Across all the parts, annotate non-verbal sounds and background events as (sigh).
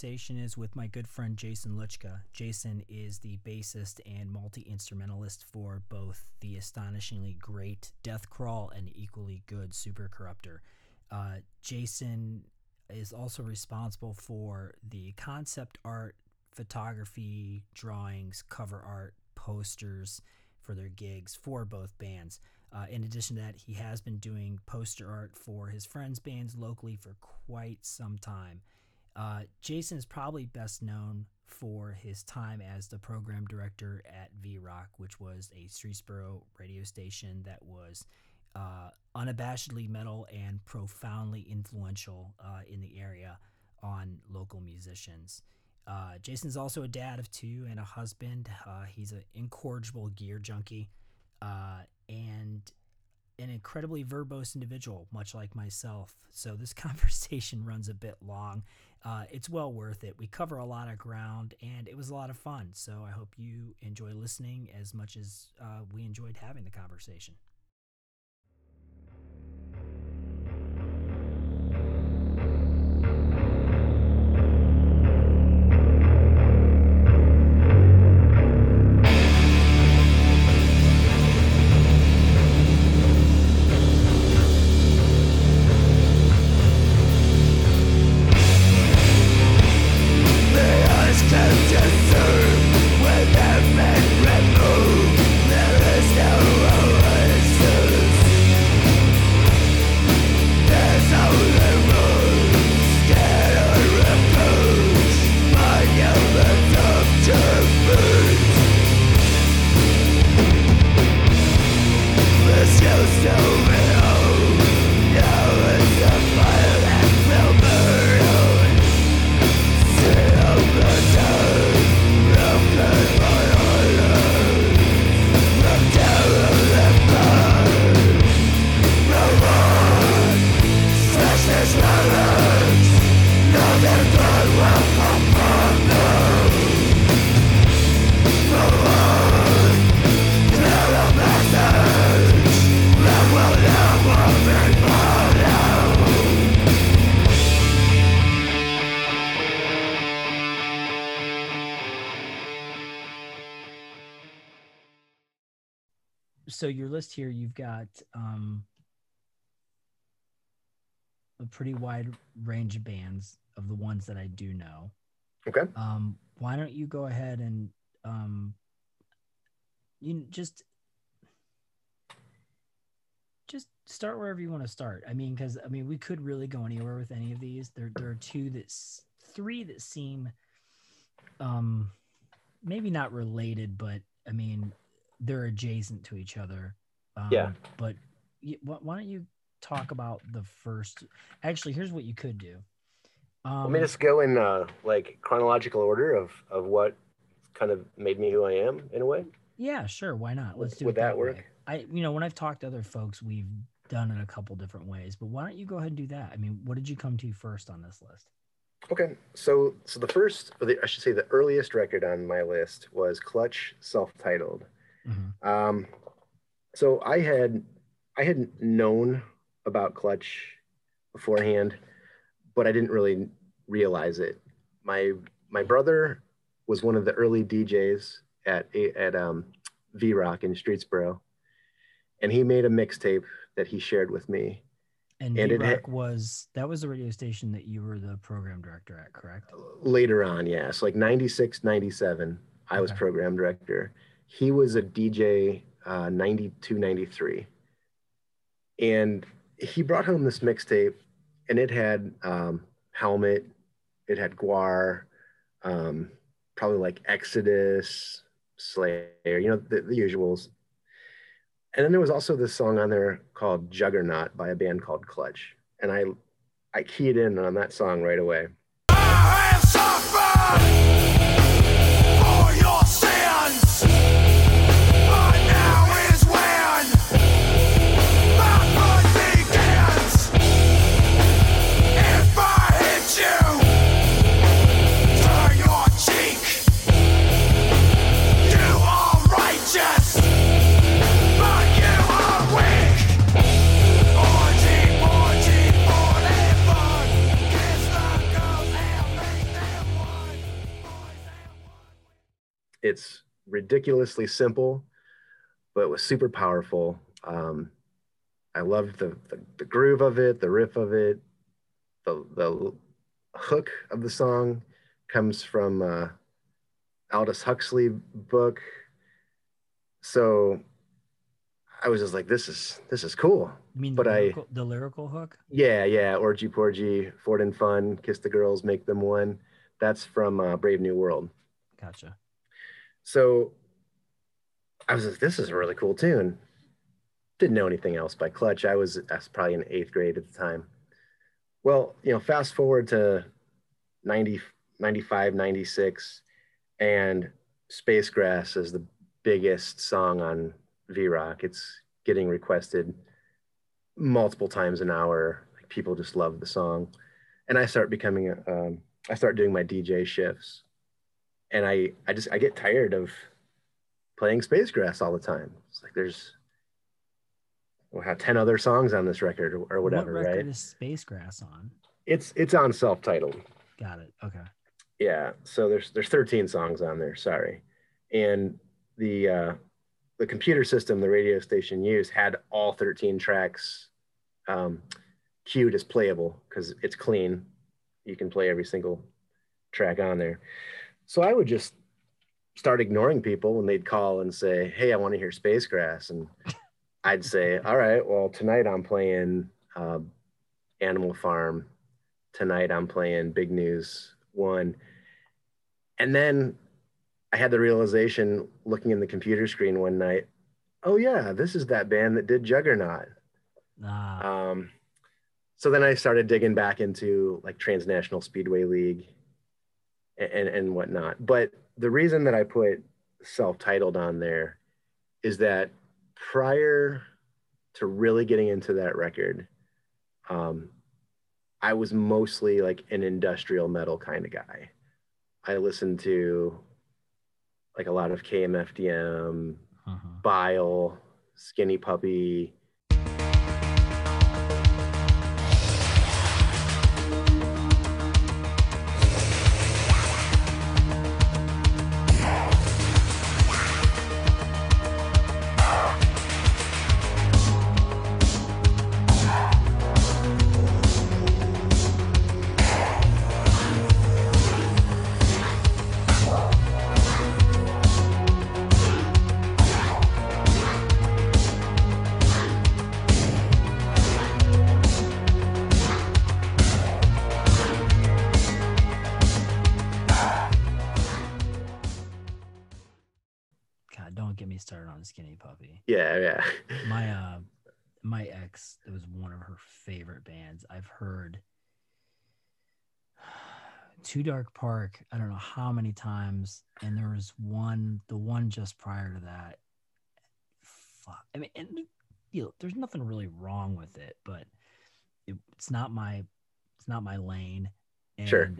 Conversation is with my good friend Jason Luchka. Jason is the bassist and multi instrumentalist for both the astonishingly great Deathcrawl and equally good Supercorrupter. Uh, Jason is also responsible for the concept art, photography, drawings, cover art, posters for their gigs for both bands. Uh, in addition to that, he has been doing poster art for his friends' bands locally for quite some time. Uh, Jason is probably best known for his time as the program director at V Rock, which was a Streetsboro radio station that was uh, unabashedly metal and profoundly influential uh, in the area on local musicians. Uh, Jason's also a dad of two and a husband. Uh, he's an incorrigible gear junkie uh, and an incredibly verbose individual, much like myself. So this (laughs) conversation runs a bit long. Uh, it's well worth it. We cover a lot of ground and it was a lot of fun. So I hope you enjoy listening as much as uh, we enjoyed having the conversation. So your list here, you've got um, a pretty wide range of bands of the ones that I do know. Okay. Um, why don't you go ahead and um, you just just start wherever you want to start. I mean, because I mean, we could really go anywhere with any of these. There, there are two that, three that seem, um, maybe not related, but I mean, they're adjacent to each other. Um, yeah. But why don't you talk about the first? Actually, here's what you could do. Um, Let me just go in uh, like chronological order of of what kind of made me who I am in a way. Yeah, sure. Why not? Let's do. Would that, that work? Way. I, you know, when I've talked to other folks, we've done it a couple different ways. But why don't you go ahead and do that? I mean, what did you come to first on this list? Okay, so so the first, or the, I should say, the earliest record on my list was Clutch, self-titled. Mm-hmm. Um, so I had I had known about Clutch beforehand, but I didn't really realize it. My my brother was one of the early DJs at at um, V Rock in Streetsboro, and he made a mixtape that he shared with me. And, and V Rock was that was the radio station that you were the program director at, correct? Later on, yes, like 96, 97, I okay. was program director he was a DJ uh, 92, 93. And he brought home this mixtape and it had um, Helmet, it had GWAR, um, probably like Exodus, Slayer, you know, the, the usuals. And then there was also this song on there called Juggernaut by a band called Clutch. And I, I keyed in on that song right away. It's ridiculously simple, but it was super powerful. Um, I loved the, the, the groove of it, the riff of it, the the hook of the song comes from uh, Aldous Huxley book. So I was just like, this is this is cool. You mean But the I- lyrical, the lyrical hook? Yeah, yeah. Orgy Porgy, Ford and Fun, Kiss the Girls, Make Them One. That's from uh, Brave New World. Gotcha. So I was like, this is a really cool tune. Didn't know anything else by Clutch. I was, I was probably in eighth grade at the time. Well, you know, fast forward to 90, 95, 96, and Space Grass is the biggest song on V Rock. It's getting requested multiple times an hour. Like people just love the song. And I start becoming, um, I start doing my DJ shifts and I I just I get tired of playing Space Grass all the time. It's like there's we'll have 10 other songs on this record or, or whatever, what record right? is Space Grass on? It's it's on self-titled. Got it. Okay. Yeah. So there's there's 13 songs on there, sorry. And the uh the computer system the radio station used had all 13 tracks um queued as playable because it's clean. You can play every single track on there. So I would just start ignoring people when they'd call and say, Hey, I want to hear Space Grass. And I'd say, All right, well, tonight I'm playing uh, Animal Farm. Tonight I'm playing Big News One. And then I had the realization looking in the computer screen one night, oh yeah, this is that band that did Juggernaut. Ah, Um, so then I started digging back into like Transnational Speedway League and, and, whatnot. But the reason that I put self-titled on there is that prior to really getting into that record, um, I was mostly like an industrial metal kind of guy. I listened to like a lot of KMFDM, uh-huh. Bile, Skinny Puppy. Bands. I've heard Too Dark Park. I don't know how many times, and there was one, the one just prior to that. Fuck. I mean, and you know, there's nothing really wrong with it, but it, it's not my, it's not my lane. And, Sure.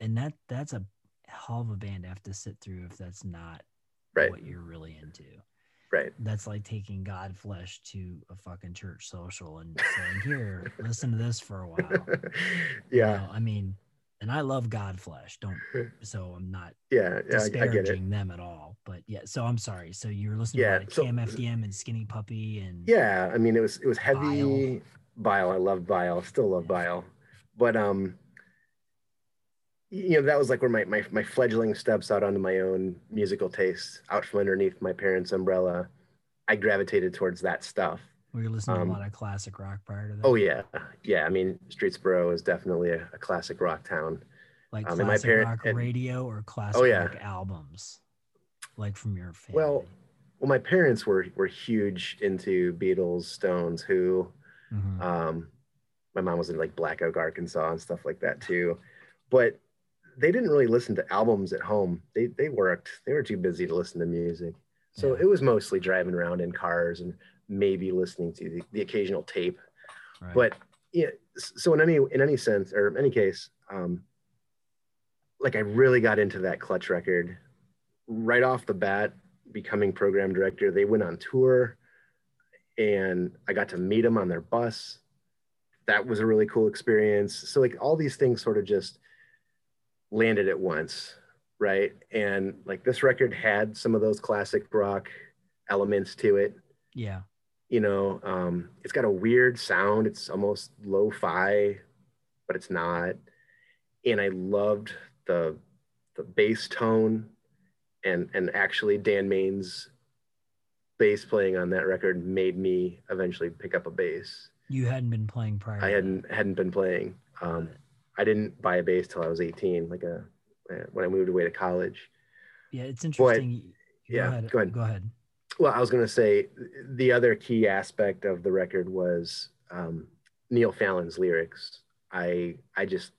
And that that's a hell of a band to have to sit through if that's not Right, what you're really into. Right. That's like taking Godflesh to a fucking church social and saying, "Here, listen to this for a while." (laughs) You yeah, know, I mean, and I love Godflesh. Don't so I'm not yeah, yeah. I, I get it. disparaging them at all. But yeah, so I'm sorry. So you're listening Yeah, to like so- KMFDM and Skinny Puppy and Yeah, I mean, it was it was heavy. Bile, I love Bile, still love Bile, but um, you know, that was like where my my my fledgling steps out onto my own musical taste, out from underneath my parents' umbrella. I gravitated towards that stuff. were you listening um, to a lot of classic rock prior to that? Oh yeah, yeah. I mean, Streetsboro is definitely a, a classic rock town. like um, classic parent- rock and- radio or classic Oh, yeah. rock albums, like from your family. Well, Well, my parents were were huge into Beatles, Stones, Who. Mhm. Um, my mom was in like Black Oak, Arkansas, and stuff like that too. But they didn't really listen to albums at home. They they worked. They were too busy to listen to music. So Yeah. it was mostly driving around in cars and maybe listening to the, the occasional tape. right. But yeah, so in any in any sense or any case, um, like I really got into that Clutch record right off the bat. Becoming program director, they went on tour, and I got to meet them on their bus. That was a really cool experience. So like all these things sort of just landed at once. right? And like this record had some of those classic rock elements to it. Yeah. You know, um, it's got a weird sound. It's almost lo-fi, but it's not. And I loved the the bass tone and and actually Dan Maines' bass playing on that record made me eventually pick up a bass. You hadn't been playing prior. I hadn't hadn't been playing. Um, I didn't buy a bass till I was 18, like a when I moved away to college. Yeah, it's interesting. But, yeah, ahead. go ahead. Go ahead. Well, I was going to say the other key aspect of the record was um, Neil Fallon's lyrics. I I just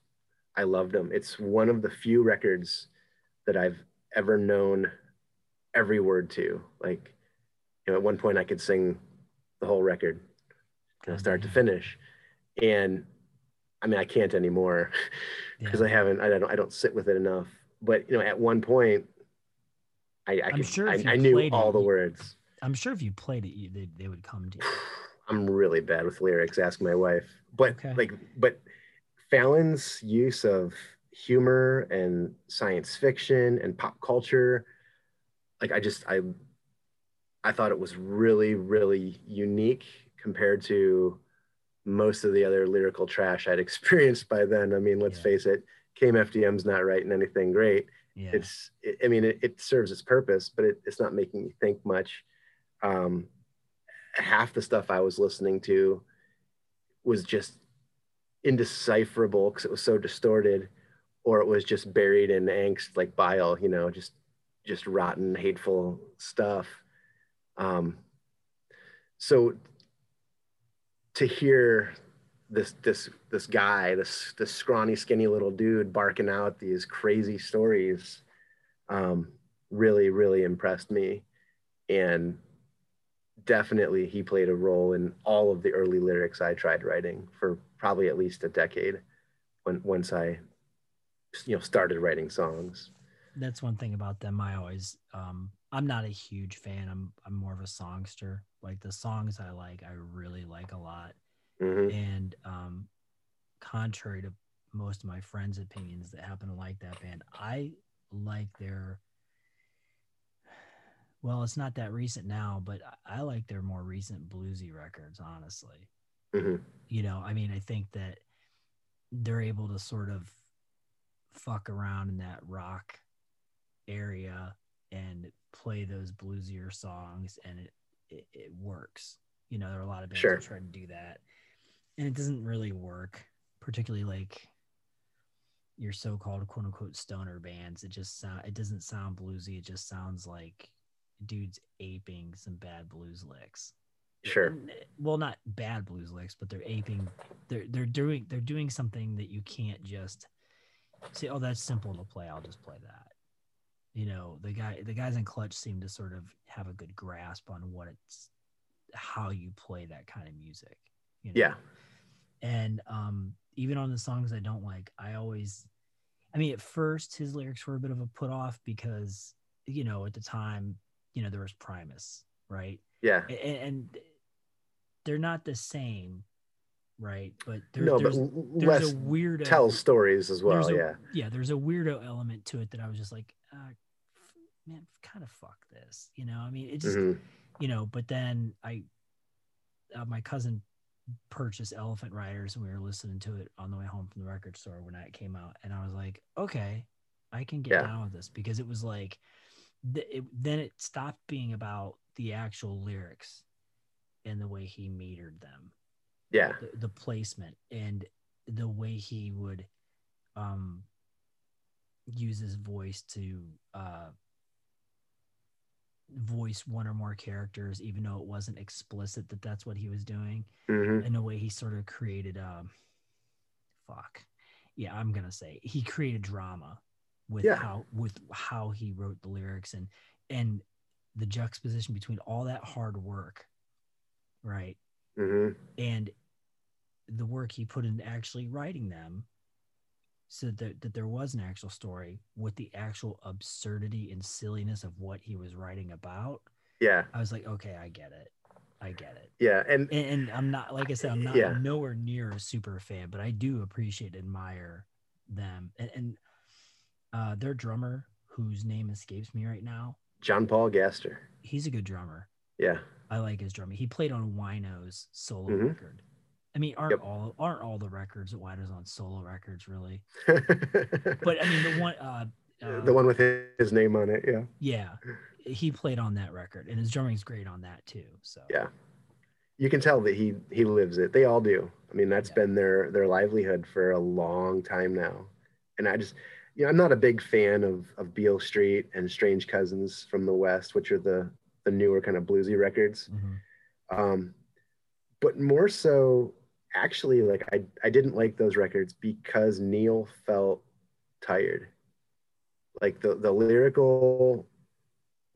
I loved them. It's one of the few records that I've ever known every word to. Like, you know, at one point I could sing the whole record, you know, start to finish, and I mean I can't anymore (laughs) because Yeah. I haven't. I don't. I don't sit with it enough. But you know, at one point, I, I could. sure I, I knew it, all the words. I'm sure if you played it, you, they, they would come to you. (sighs) I'm really bad with lyrics. Ask my wife. But Okay. like, but Fallon's use of humor and science fiction and pop culture, like I just I, I thought it was really really unique compared to most of the other lyrical trash I'd (laughs) experienced by then. I mean, let's Yeah. face it, KMFDM's not writing anything great. Yeah. it's it, i mean it, it serves its purpose but it, it's not making me think much um half the stuff i was listening to was just indecipherable because it was so distorted or it was just buried in angst like bile you know just just rotten hateful stuff um so to hear this this this guy this this scrawny skinny little dude barking out these crazy stories um really really impressed me. And definitely he played a role in all of the early lyrics i tried writing for probably at least a decade when once i you know started writing songs That's one thing about them. I always, um, I'm not a huge fan. I'm, I'm more of a songster. Like the songs I like, I really like a lot. Mhm. And um, contrary to most of my friends' opinions that happen to like that band, I like their. Well, it's not that recent now, but I I like their more recent bluesy records, honestly. Mhm. You know, I mean, I think that they're able to sort of fuck around in that rock area and play those bluesier songs, and it, it, it works. You know, there are a lot of bands Sure. that try to do that, and it doesn't really work, particularly like your so-called quote unquote stoner bands. It just sound it doesn't sound bluesy. It just sounds like dudes aping some bad blues licks. sure Well, not bad blues licks, but they're aping. They're they're doing they're doing something that you can't just say. Oh, that's simple to play. I'll just play that. You know, the guy the guys in Clutch seem to sort of have a good grasp on what it's how you play that kind of music. You know? yeah and um even on the songs i don't like i always i mean at first his lyrics were a bit of a put off because you know at the time you know there was primus right yeah and, and they're not the same right but there, no but there's, l- there's a weirdo tells stories as well a- yeah yeah there's a weirdo element to it that i was just like uh, man kind of fuck this you know i mean it just Mhm. you know but then i uh, my cousin purchased elephant riders and we were listening to it on the way home from the record store when it came out and i was like okay i can get Yeah. down with this because it was like th- it, then it stopped being about the actual lyrics and the way he metered them yeah the, the placement and the way he would um use his voice to uh voice one or more characters even though it wasn't explicit that that's what he was doing hmm in a way he sort of created um fuck. Yeah i'm gonna say he created drama with Yeah. how with how he wrote the lyrics and and the juxtaposition between all that hard work right? Hmm and the work he put into actually writing them so that, that there was an actual story with the actual absurdity and silliness of what he was writing about yeah i was like okay i get it i get it yeah and and, and i'm not like i said i'm not Yeah. nowhere near a super fan but i do appreciate admire them and, and uh their drummer whose name escapes me right now. John Paul Gaster. He's a good drummer. Yeah. I like his drumming. He played on Wino's solo Mhm. record. I mean, aren't Yep. all aren't all the records at Wino's on solo records really? but I mean, the (laughs) one, uh, uh, the one with his name on it. Yeah. yeah, he played on that record, and his drumming's great on that too. So Yeah. You can tell that he he lives it. They all do. I mean, that's Yeah. been their their livelihood for a long time now. And I just, you know, I'm not a big fan of of Beale Street and Strange Cousins from the West, which are the the newer kind of bluesy records. Mhm. Um, but more so, actually, like I I didn't like those records because Neil felt tired. Like the the lyrical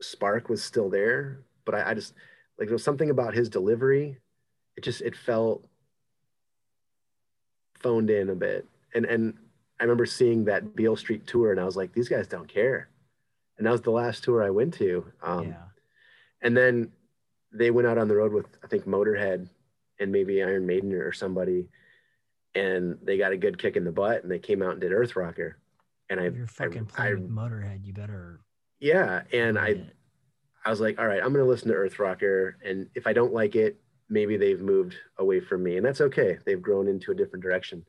spark was still there, but I, I just like there was something about his delivery. It just it felt phoned in a bit, and and I remember seeing that Beale Street tour, and I was like, these guys don't care. And that was the last tour I went to. Um, yeah, and then they went out on the road with I think Motorhead and maybe Iron Maiden or somebody, and they got a good kick in the butt, and they came out and did Earth Rocker, and I, you're fucking I, playing I with Motorhead, you better. yeah, and I it. I was like, all right, I'm gonna listen to Earth Rocker, and if I don't like it, maybe they've moved away from me, and that's okay. They've grown into a different direction,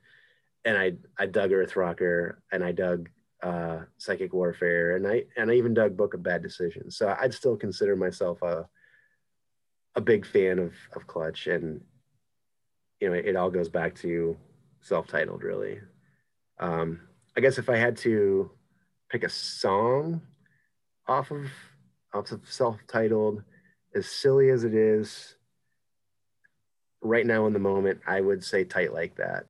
and I I dug Earth Rocker, and I dug uh, Psychic Warfare, and I and I even dug Book of Bad Decisions. So I'd still consider myself a a big fan of of Clutch, and you know, it, it all goes back to self-titled, really. Um, I guess if I had to pick a song off of off of self-titled, as silly as it is, right now in the moment, I would say tight like that.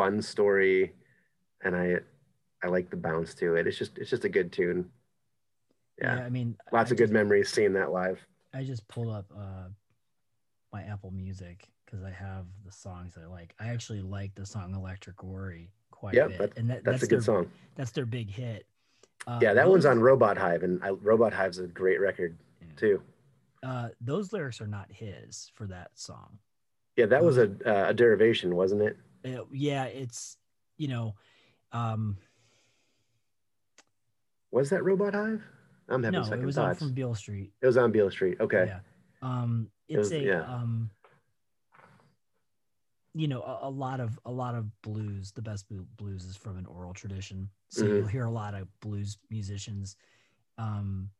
Fun story, and I I like the bounce to it. It's just it's just a good tune. Yeah, I mean, lots I of good memories seeing that live. I just pulled up uh, my Apple Music because I have the songs I like. I actually like the song "Electric Worry" quite Yep, a bit, that- and that, That's, that's a good song. That's their big hit. Uh, Yeah, that one's on Robot Hive, and I, Robot Hive's a great record yeah. too. Uh, those lyrics are not his for that song. Yeah, that was a uh, a derivation, wasn't it? Uh, yeah, it's you know, um, Was that Robot Hive? I'm having no, second it was on thoughts. from Beale Street. It was on Beale Street. Okay. Yeah. Um, It it's was- a yeah. um, you know, a, a lot of a lot of blues. The best blues is from an oral tradition, so Mhm. you'll hear a lot of blues musicians, um,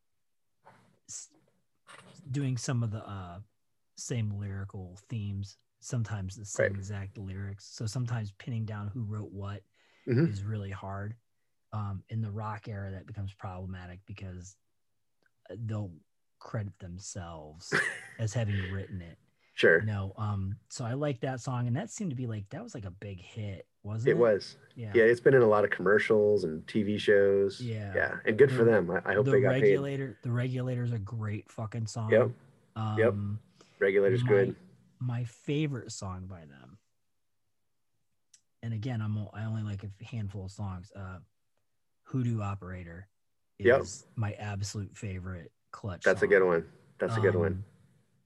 s- doing some of the uh, same lyrical themes. Sometimes the same Right. exact lyrics. So sometimes pinning down who wrote what Mhm. is really hard. Um, in the rock era, that becomes problematic because they'll credit themselves (laughs) as having written it. Sure. You know, um, so I like that song, and that seemed to be like that was like a big hit, wasn't it? It was. Yeah. Yeah, it's been in a lot of commercials and TV shows. Yeah. Yeah, and good for them. I, I hope the they got paid. The regulator, the regulator's a great fucking song. Yep. Um, Yep. Regulator's my- good. My favorite song by them, and again, I'm I only like a handful of songs. Uh, Hoodoo Operator is Yep. my absolute favorite clutch. That's a good one. That's a good one. Um,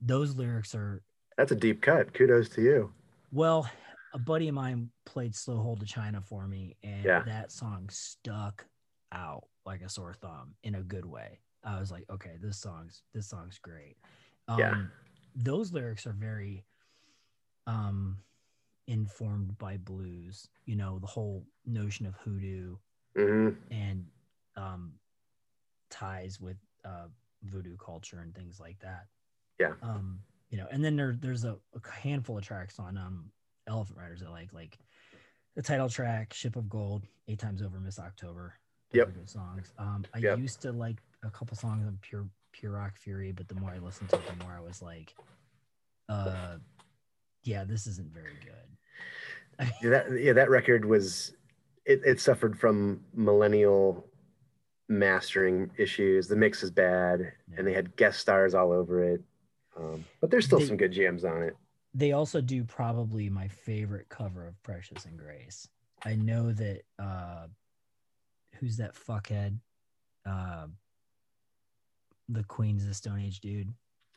Those lyrics are That's a deep cut. Kudos to you. Well, a buddy of mine played Slow Hole to China for me, and Yeah. that song stuck out like a sore thumb in a good way. I was like, okay, this song's this song's great. Um, Yeah. Those lyrics are very um informed by blues you know the whole notion of hoodoo hmm and um ties with uh voodoo culture and things like that Yeah. um you know and then there there's a, a handful of tracks on um elephant riders that I like like the title track ship of gold eight times over miss october Yep. good songs um i Yep. used to like a couple songs on pure pure rock fury but the more i listened to it the more i was like uh yeah this isn't very good (laughs) Yeah, that yeah, that record was it, it suffered from millennial mastering issues. The mix is bad, and they had guest stars all over it. Um, but there's still They- some good jams on it. they also do probably my favorite cover of Precious and Grace. I know that uh who's that fuckhead? Uh the Queens of the Stone Age dude.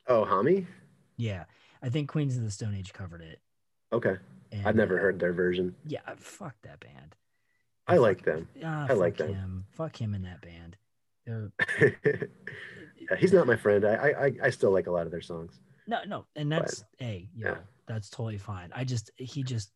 Oh, Homme? Yeah. I think Queens of the Stone Age covered it. Okay, And, I've never uh, heard their version. Yeah, fuck that band. I Fuck- like them. Ah, I like them. him. Fuck him in that band. (laughs) Yeah, he's not my friend. I, I I- I still like a lot of their songs. no, no, and that's hey, yo, yeah. that's totally fine. I just he just I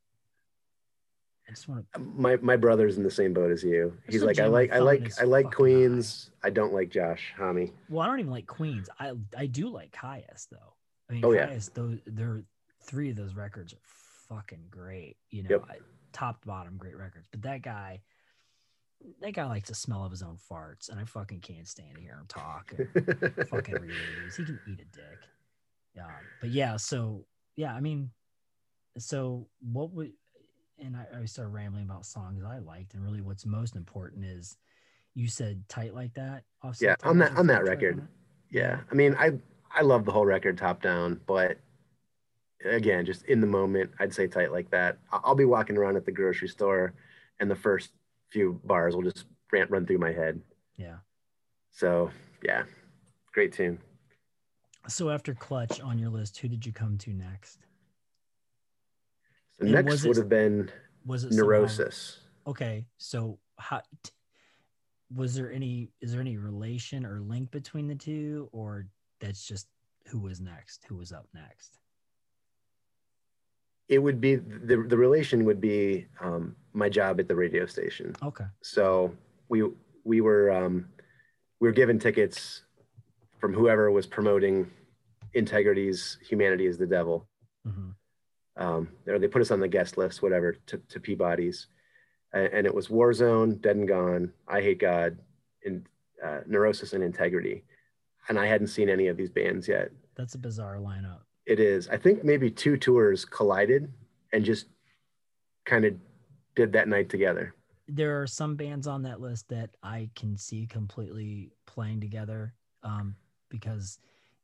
just want to My my brother's in the same boat as you. He's like I like I like I like fucking Queens. I don't like Josh Homme. Well, I don't even like Queens. I I do like Kyuss though. I mean, Oh, yeah. Those they're three of those records are fucking great. You know, Yep. I, top to bottom, great records. But that guy, that guy likes the smell of his own farts, and I fucking can't stand to hear him talk. and (laughs) fuck every. He can eat a dick. Yeah, but yeah. So yeah, I mean, so what would and I, I started rambling about songs I liked, and really, what's most important is you said tight like that. Yeah, on that- on that record. yeah, I mean I I love the whole record top down, but again, just in the moment, I'd say tight like that. I'll be walking around at the grocery store, and the first few bars will just rant run through my head. Yeah. So yeah, great tune. So after Clutch on your list, who did you come to next? So And next was it- would have been Was it somehow- Neurosis. Okay, so how was there any? Is there any relation or link between the two, or that's just who was next? Who was up next? It would be the the relation would be um, my job at the radio station. Okay. So we we were um, we were given tickets from whoever was promoting integrity's humanity is the devil. hmm Um, or they put us on the guest list, whatever, to, to Peabody's, and, and it was Warzone, Dead and Gone, I Hate God, and uh, Neurosis and Integrity, and I hadn't seen any of these bands yet. That's a bizarre lineup. It is, I think maybe two tours collided and just kind of did that night together. There are some bands on that list that I can see completely playing together, um, because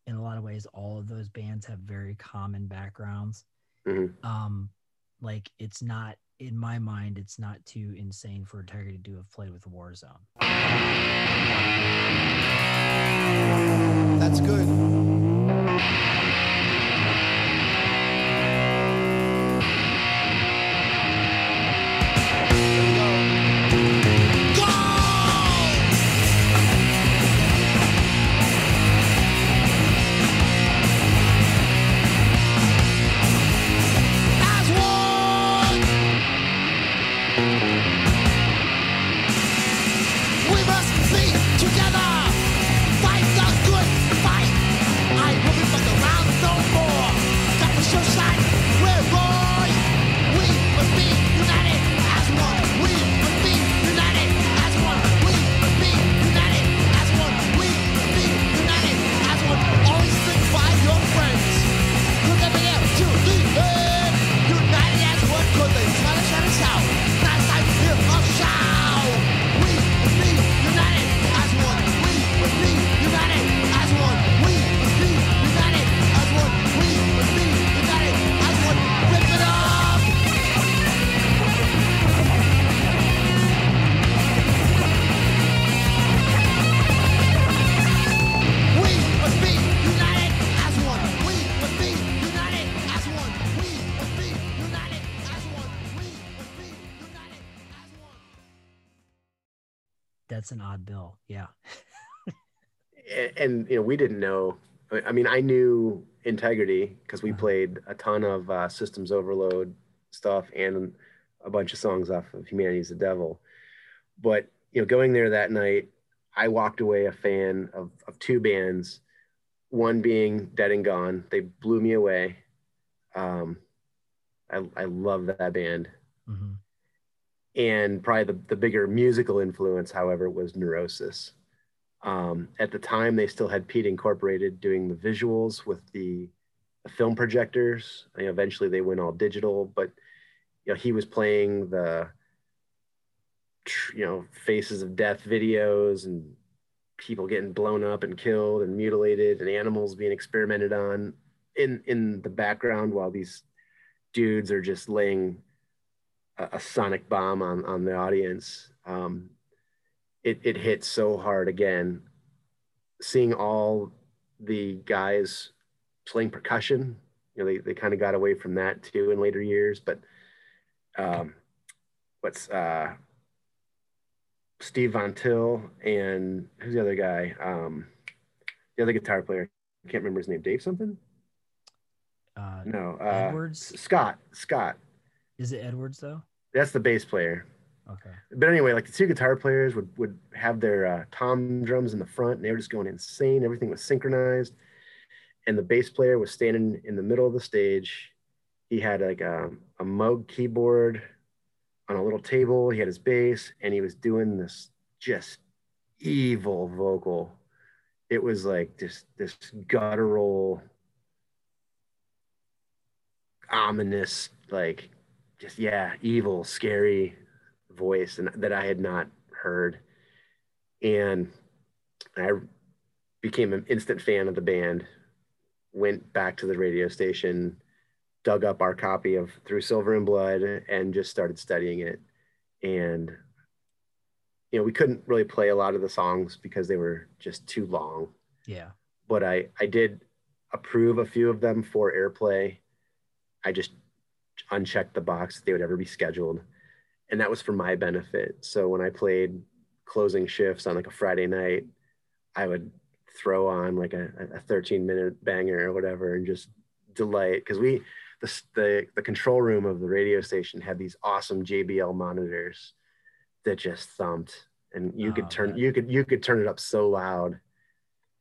in a lot of ways, all of those bands have very common backgrounds. Mhm. um like it's not in my mind it's not too insane for integrity to do have played with warzone That's good. That's an odd bill yeah and, and you know we didn't know i mean i knew Integrity because we Uh-huh. played a ton of uh, Systems Overload stuff and a bunch of songs off of Humanity's the Devil. But you know, going there that night, I walked away a fan of, of two bands. One being Dead and Gone. They blew me away. Um, I, I love that band. hmm And probably the, the bigger musical influence, however, was Neurosis. Um, at the time, they still had Pete Incorporated doing the visuals with the, the film projectors. I mean, eventually, they went all digital, but you know, he was playing the you know faces of death videos and people getting blown up and killed and mutilated and animals being experimented on in in the background while these dudes are just laying a, a sonic bomb on on the audience um it it hit so hard again seeing all the guys playing percussion you know they, they kind of got away from that too in later years but um what's uh Steve Von Till and who's the other guy? Um, the other guitar player. I can't remember his name. Dave something? Uh, No. Uh, Edwards? Scott. Scott. Is it Edwards though? That's the bass player. Okay. But anyway, like the two guitar players would would have their uh, tom drums in the front, and they were just going insane. Everything was synchronized, and the bass player was standing in the middle of the stage. He had like a, a Moog keyboard on a little table. He had his bass, and he was doing this just evil vocal. It was like this this guttural, ominous, like just yeah, evil, scary voice and that I had not heard. And I became an instant fan of the band, went back to the radio station, dug up our copy of Through Silver and Blood and just started studying it. And you know, we couldn't really play a lot of the songs because they were just too long, Yeah. but I I did approve a few of them for airplay. I just unchecked the box that they would ever be scheduled and that was for my benefit. So when I played closing shifts on like a Friday night, I would throw on like a, a 13 minute banger or whatever and just delight because we the, the the control room of the radio station had these awesome JBL monitors that just thumped and you Oh, could turn man. you could you could turn it up so loud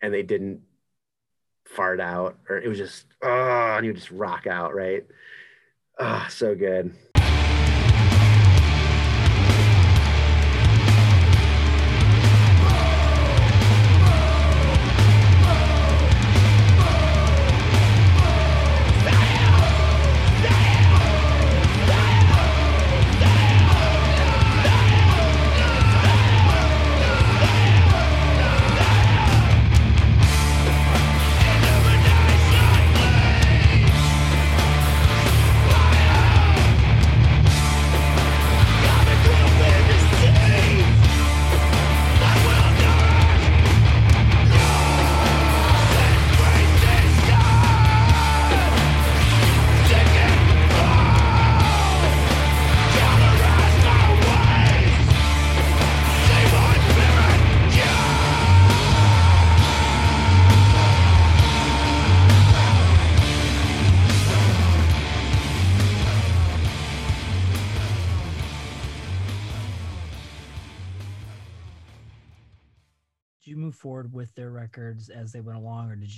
and they didn't fart out or it was just oh and you just rock out right oh so good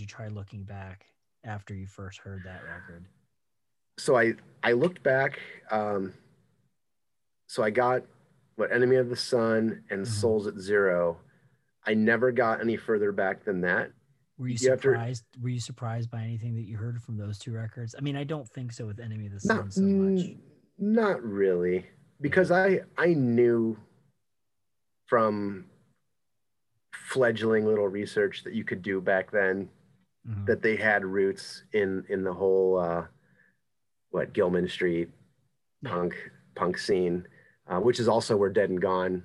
try looking back after you first heard that record? so I I looked back. Um, so I got what Enemy of the Sun and Mhm. Souls at Zero. I never got any further back than that. Were you You have to- surprised? Were you surprised by anything that you heard from those two records? I mean, I don't think so with Enemy of the Sun Not so much. not really, because I I knew from fledgling little research that you could do back then Mhm. that they had roots in in the whole uh, what Gilman Street punk punk scene, uh, which is also where Dead and Gone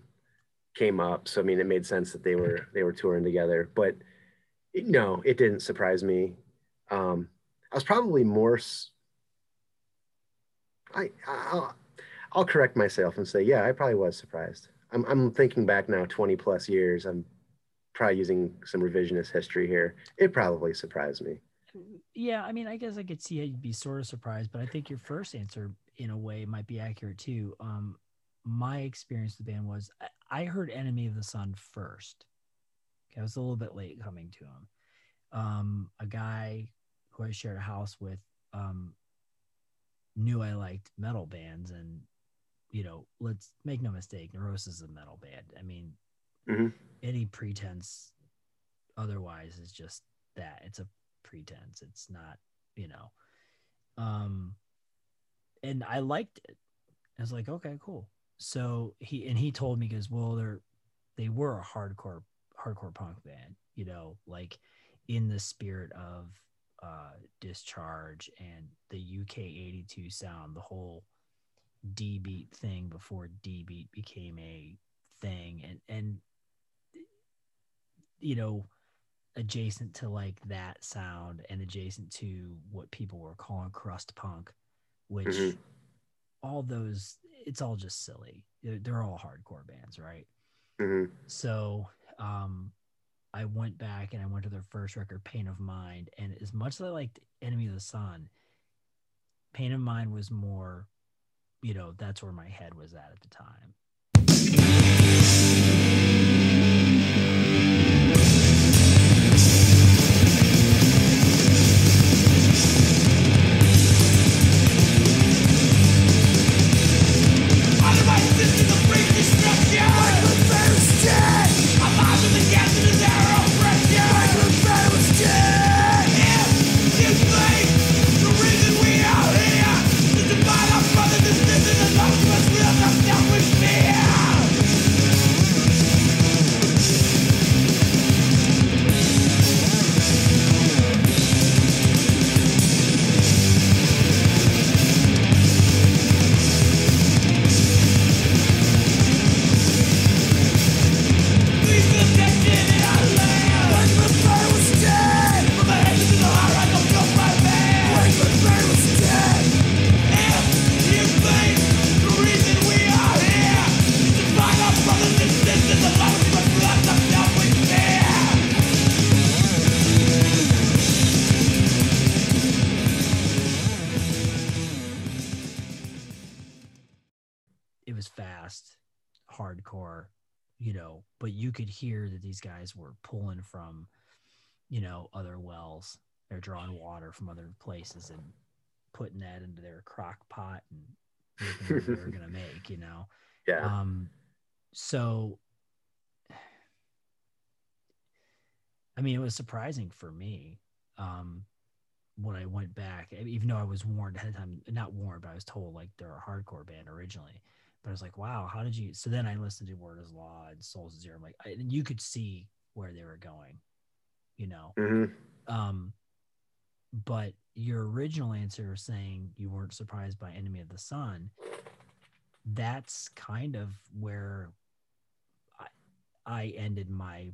came up. So I mean, it made sense that they were they were touring together. But it- no, it didn't surprise me. Um, I was probably more. I I'll, I'll correct myself and say, yeah, I probably was surprised. I'm I'm thinking back now, 20 plus years. I'm probably using some revisionist history here. It probably surprised me. yeah, I mean, I guess I could see you'd be sort of surprised, but I think your first answer, in a way, might be accurate too. Um, my experience with the band was I, I heard "Enemy of the Sun" first. Okay, I was a little bit late coming to him. Um, a guy who I shared a house with um, knew I liked metal bands, and you know, let's make no mistake, Neurosis is a metal band. I mean, Mhm. any pretense otherwise is just that. It's a pretense. It's not, you know. Um, and I liked it. I was like, okay, cool. So he and he told me because well, they're they were a hardcore hardcore punk band, you know, like in the spirit of uh discharge and the UK 82 sound, the whole D beat thing before D beat became a thing and and you know adjacent to like that sound and adjacent to what people were calling crust punk which Mhm. all those it's all just silly they're, all hardcore bands right Mhm. so um i went back and i went to their first record pain of mind and as much as i liked enemy of the sun pain of mind was more you know that's where my head was at at the time these guys were pulling from, you know, other wells. They're drawing water from other places and putting that into their crock pot and making what they were gonna (laughs) make, you know. Yeah. Um so I mean it was surprising for me. Um when I went back, even though I was warned ahead of time, not warned, but I was told like they're a hardcore band originally. But I was like, wow, how did you? So then I listened to Word is Law and Souls Zero. I'm like, I, and you could see where they were going, you know. Mhm. Um, but your original answer saying you weren't surprised by Enemy of the Sun, that's kind of where I, I ended my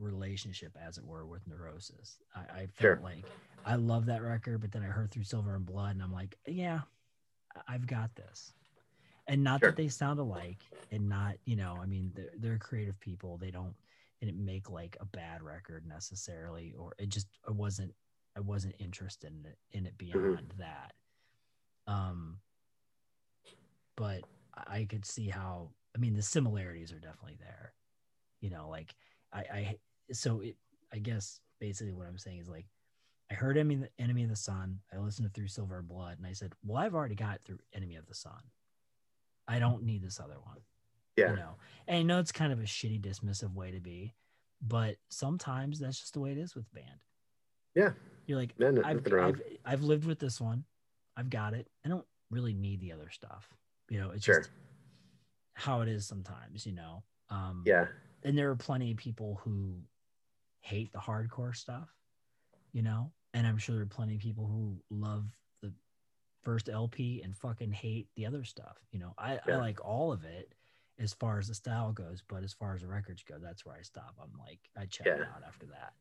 relationship, as it were, with Neurosis. I, I felt Sure. like I love that record, but then I heard through Silver and Blood, and I'm like, yeah, I've got this. And not Sure. that they sound alike, and not you know, I mean, they're, they're creative people. They don't didn't make like a bad record necessarily, or it just I wasn't I wasn't interested in it in it beyond that. Um, but I I could see how I mean the similarities are definitely there. You know, like I I so it I guess basically what I'm saying is like I heard enemy enemy of the sun. I listened to through Silver and Blood, and I said, well, I've already got through enemy of the sun. I don't need this other one Yeah. you know and i know it's kind of a shitty dismissive way to be but sometimes that's just the way it is with band Yeah. you're like No, no, I've. I've, I've lived with this one i've got it i don't really need the other stuff you know it's Sure. just how it is sometimes you know um Yeah. and there are plenty of people who hate the hardcore stuff you know and i'm sure there are plenty of people who love first lp and fucking hate the other stuff you know i, I like all of it as far as the style goes but as far as the records go that's where i stop i'm like i check Yeah. out after that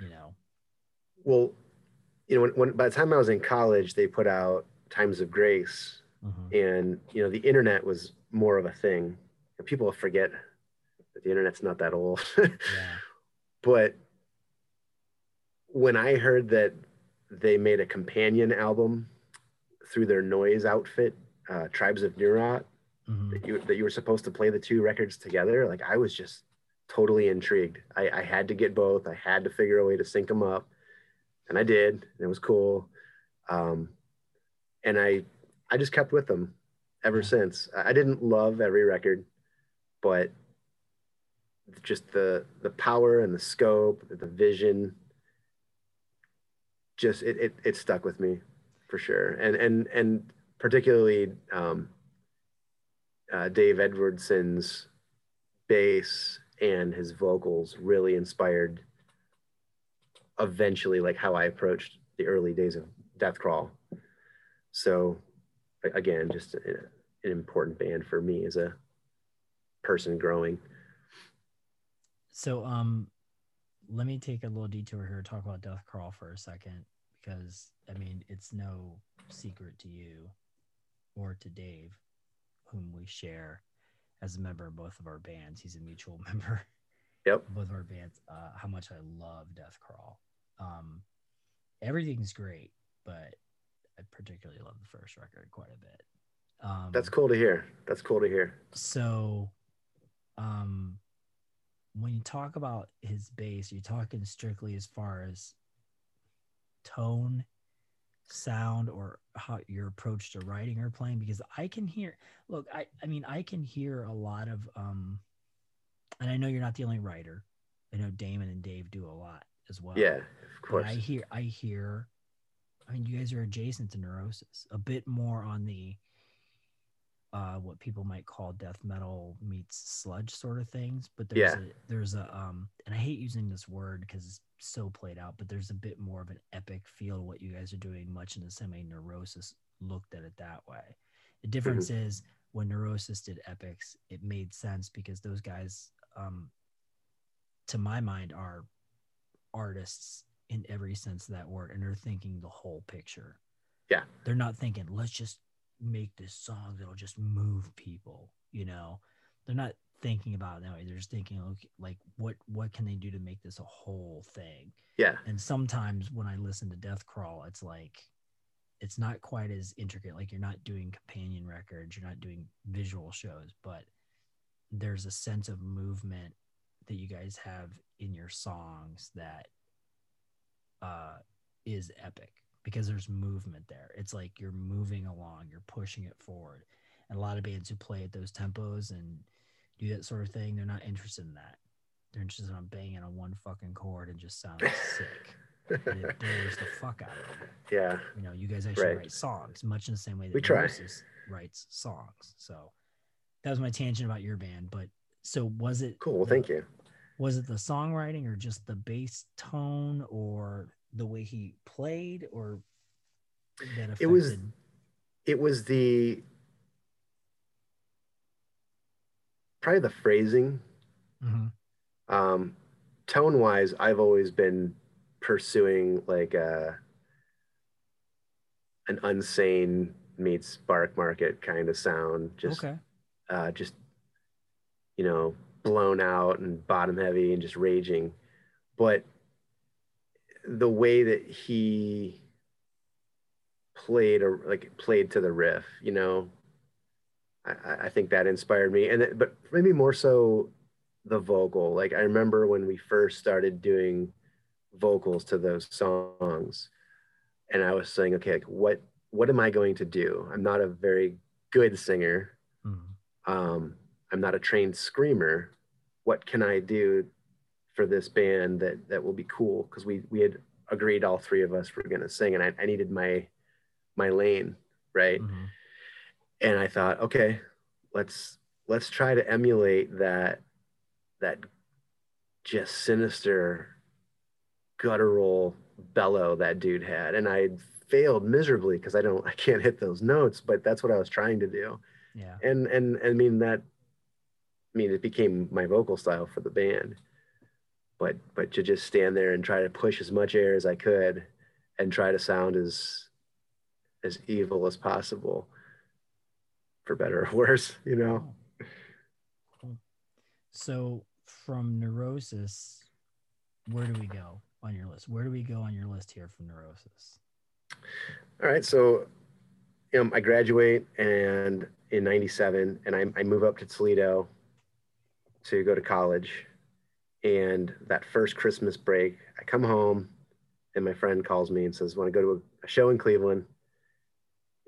you know Well, you know, when, when by the time I was in college, they put out Times of Grace, Mhm. and you know, the internet was more of a thing. And people forget that the internet's not that old. (laughs) yeah but when I heard that they made a companion album through their noise outfit, uh, Tribes of Neurot, Mhm. that you that you were supposed to play the two records together, like I was just totally intrigued. I, I had to get both. I had to figure a way to sync them up, and I did. And it was cool. Um, and I I just kept with them ever Yeah. since. I I didn't love every record, but just the the power and the scope, the vision, just it it, it stuck with me for sure. And and and particularly um, uh, Dave Edwardson's bass and his vocals really inspired eventually like how I approached the early days of Deathcrawl. So again, just a, an important band for me as a person growing. So um let me take a little detour here talk about Deathcrawl for a second because I mean it's no secret to you or to Dave whom we share as a member of both of our bands. He's a mutual (laughs) member Yep. of both of our bands. Uh, how much I love Deathcrawl. Um, everything's great, but I particularly love the first record quite a bit. Um, That's cool to hear. That's cool to hear. so um when you talk about his bass you're talking strictly as far as tone sound or how your approach to writing or playing because i can hear look i i mean i can hear a lot of um and i know you're not the only writer i know damon and dave do a lot as well Yeah, of but course. I hear, I hear, I mean, you guys are adjacent to neurosis, a bit more on the, uh, what people might call death metal meets sludge sort of things. But there's Yeah. a, there's a, um, and I hate using this word because it's so played out, but there's a bit more of an epic feel to what you guys are doing, much in the same way neurosis looked at it that way. The difference is when neurosis did epics, it made sense because those guys, um, to my mind, are artists in every sense of that word and they're thinking the whole picture Yeah. they're not thinking let's just make this song that'll just move people you know they're not thinking about it that way. They're just thinking okay, like what what can they do to make this a whole thing? Yeah, and sometimes when i listen to deathcrawl it's like it's not quite as intricate. Like you're not doing companion records you're not doing visual shows but there's a sense of movement that you guys have in your songs that uh is epic because there's movement there. It's like you're moving along you're pushing it forward. And a lot of bands who play at those tempos and do that sort of thing they're not interested in that they're interested in banging on one fucking chord and just sounding sick and it blows the fuck out of them yeah. you know you guys actually Right. write songs much in the same way that We try. Writes songs so that was my tangent about your band but so was it Cool. Well, the- thank you. was it the songwriting or just the bass tone or the way he played or that affected It was it was the probably the phrasing Mhm. um tone wise i've always been pursuing like a an unsane meets barkmarket kind of sound just okay. uh just you know blown out and bottom heavy and just raging. But the way that he played or like played to the riff you know i I- think that inspired me and it, but maybe more so the vocal like i remember when we first started doing vocals to those songs and i was saying okay like what what am i going to do i'm not a very good singer Mhm. um, I'm not a trained screamer. What can I do for this band that that will be cool? Because we we had agreed all three of us were gonna sing, and I, I needed my my lane, right? Mhm. And I thought, okay, let's let's try to emulate that that just sinister guttural bellow that dude had, and I failed miserably because I don't I can't hit those notes, but that's what I was trying to do. Yeah. And and I mean that I mean it became my vocal style for the band. But but to just stand there and try to push as much air as I could and try to sound as as evil as possible for better or worse you know. Cool. So from neurosis, where do we go? on your list? Where do we go on your list here from neurosis? All right, so um, I graduate and in '97, and I, I move up to Toledo to go to college. And that first Christmas break, I come home, and my friend calls me and says, "Want to go to a show in Cleveland?"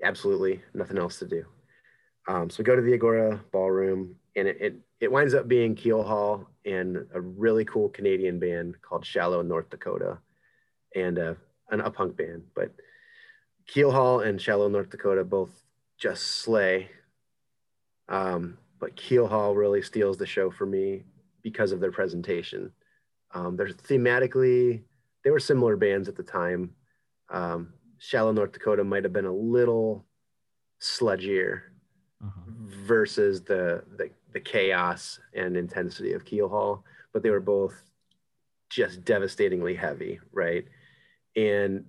Absolutely, nothing else to do. Um, so we go to the Agora Ballroom, and it, it it winds up being Keelhaul and a really cool Canadian band called Shallow North Dakota, and uh, an a punk band. But Keelhaul and Shallow North Dakota both just slay. Um, but Keelhaul really steals the show for me because of their presentation. Um, they're thematically, they were similar bands at the time. Um, Shallow North Dakota might have been a little sludgier. Versus the, the the chaos and intensity of Keelhaul, but they were both just devastatingly heavy, right? And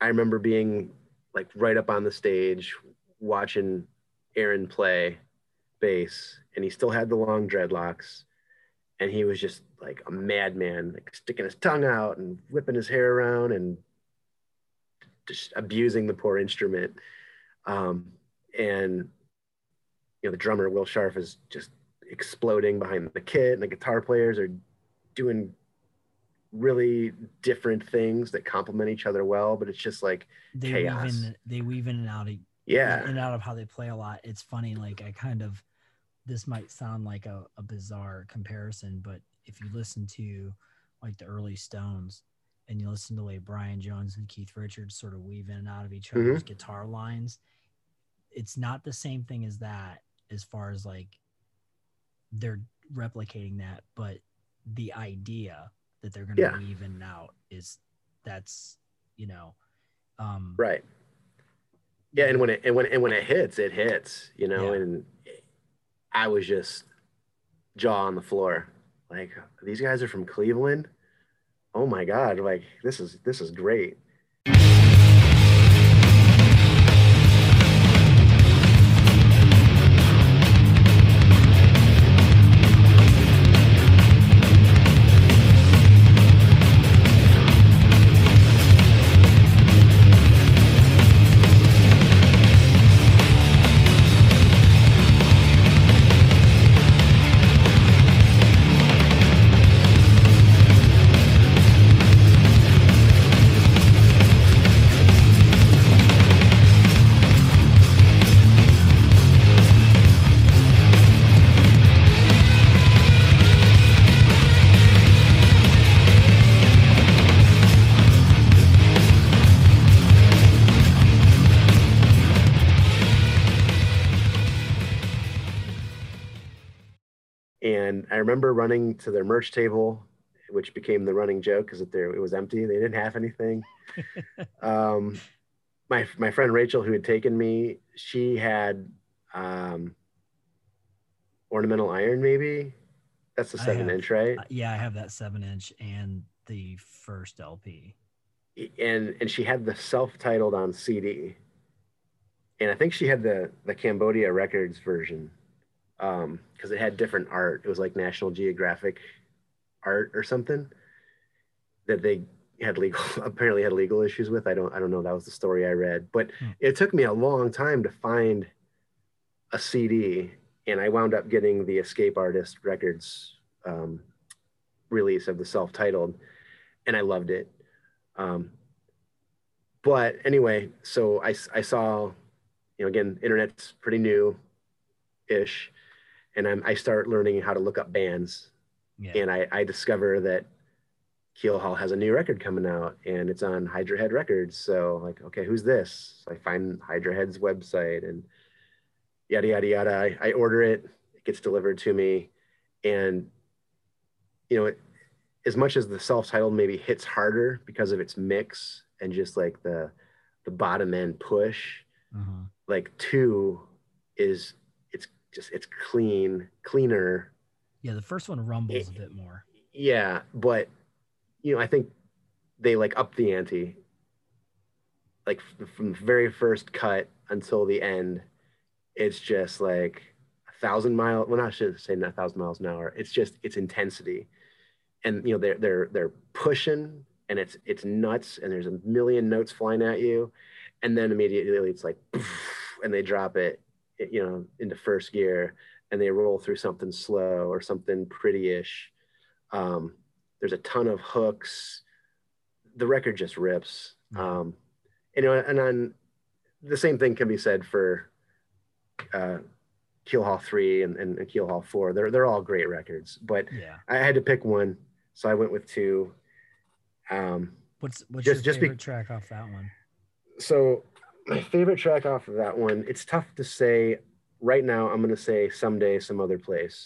I remember being like right up on the stage watching Aaron play bass, and he still had the long dreadlocks, and he was just like a madman, like sticking his tongue out and whipping his hair around and just abusing the poor instrument. Um, and you know, the drummer Will Scharf is just exploding behind the kit, and the guitar players are doing really different things that complement each other well. But it's just like, They Chaos. weave in they weave in and out of in yeah, and out of how they play a lot. It's funny, like I kind of this might sound like a, a bizarre comparison, but if you listen to like the early Stones and you listen to the way Brian Jones and Keith Richards sort of weave in and out of each Mm-hmm. other's guitar lines, it's not the same thing as that as far as like they're replicating that, but the idea that they're gonna Yeah. weave in and out is that's you know um right. Yeah, and when it and when and when it hits, it hits, you know. Yeah. And I was just jaw on the floor, like these guys are from Cleveland. Oh my god! Like this is this is great. Remember running to their merch table, which became the running joke because it, it was empty. They didn't have anything. (laughs) um, my my friend Rachel, who had taken me, she had um, ornamental iron. Maybe that's the seven have. inch, right? Uh, yeah, I have that seven inch and the first LP. and and she had the self-titled on CD, and I think she had the the Cambodia Records version, um, because it had different art. It was like National Geographic art or something that they had legal (laughs) apparently had legal issues with. I don't I don't know. That was the story I read, but Hmm. it took me a long time to find a CD, and I wound up getting the Escape Artist Records um, release of the self-titled, and I loved it. Um, but anyway, so I, I saw, you know, again, internet's pretty new ish. And I'm, I start learning how to look up bands. Yeah. And I, I discover that Keelhaul has a new record coming out and it's on Hydra Head Records. So, like, okay, who's this? So I find Hydra Head's website and yada, yada, yada. I, I order it, it gets delivered to me. And, you know, it, as much as the self-titled maybe hits harder because of its mix and just like the the bottom end push Uh-huh. like two is just it's clean cleaner. Yeah, the first one rumbles a bit more. yeah but you know i think they like up the ante. Like from the very first cut until the end it's just like a thousand mile well not should say not a thousand miles an hour. It's just it's intensity. And you know they're they're they're pushing and it's it's nuts and there's a million notes flying at you. And then immediately it's like and they drop it you know into first gear and they roll through something slow or something pretty-ish. Um, there's a ton of hooks. The record just rips. Um, you know and on the same thing can be said for uh, Keelhaul 3 and, and, and Keelhaul 4 they're, they're all great records but Yeah. I had to pick one so I went with two. Um, What's what's Just- your just be- favorite track off that one? so my favorite track off of that one it's tough to say right now i'm going to say someday some other place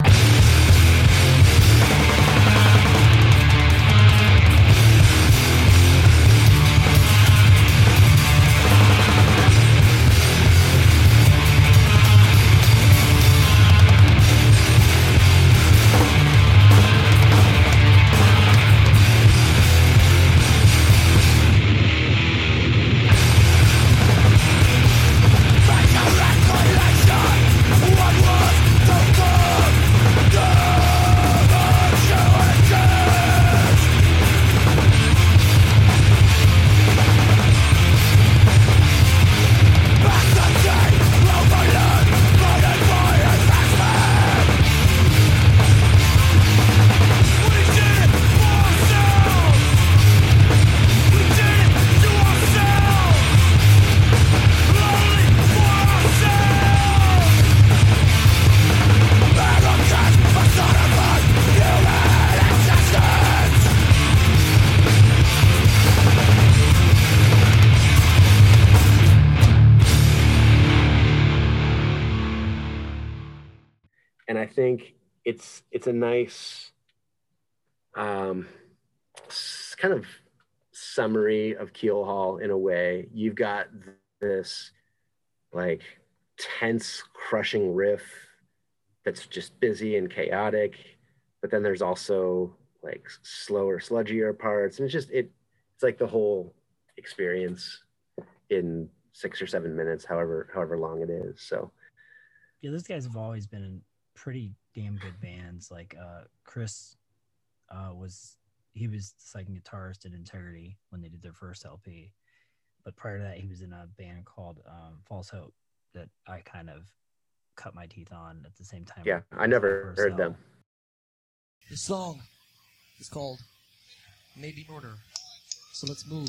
nice um kind of summary of keelhaul in a way. You've got this like tense crushing riff that's just busy and chaotic but then there's also like slower sludgier parts and it's just it it's like the whole experience in six or seven minutes however however long it is so. Yeah, those guys have always been pretty damn good bands. Like uh Chris uh was he was the second guitarist in Integrity when they did their first LP. But prior to that he was in a band called um False Hope that I kind of cut my teeth on at the same time. yeah i never heard album. them The song is called Maybe Murder. So let's move.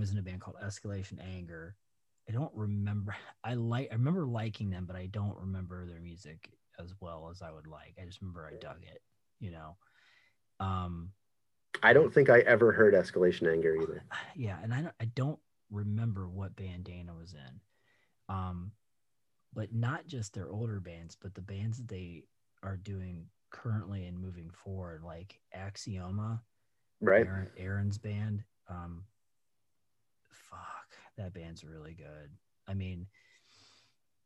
Was in a band called Escalation Anger. I don't remember. I like. I remember liking them, but I don't remember their music as well as I would like. I just remember I dug it. You know. Um, i don't think i ever heard escalation anger either (sighs) yeah, and I don't. I don't remember what band Dana was in. Um, but not just their older bands, but the bands that they are doing currently and moving forward, like Axioma. right Aaron, Aaron's band. Um, that band's really good. I mean,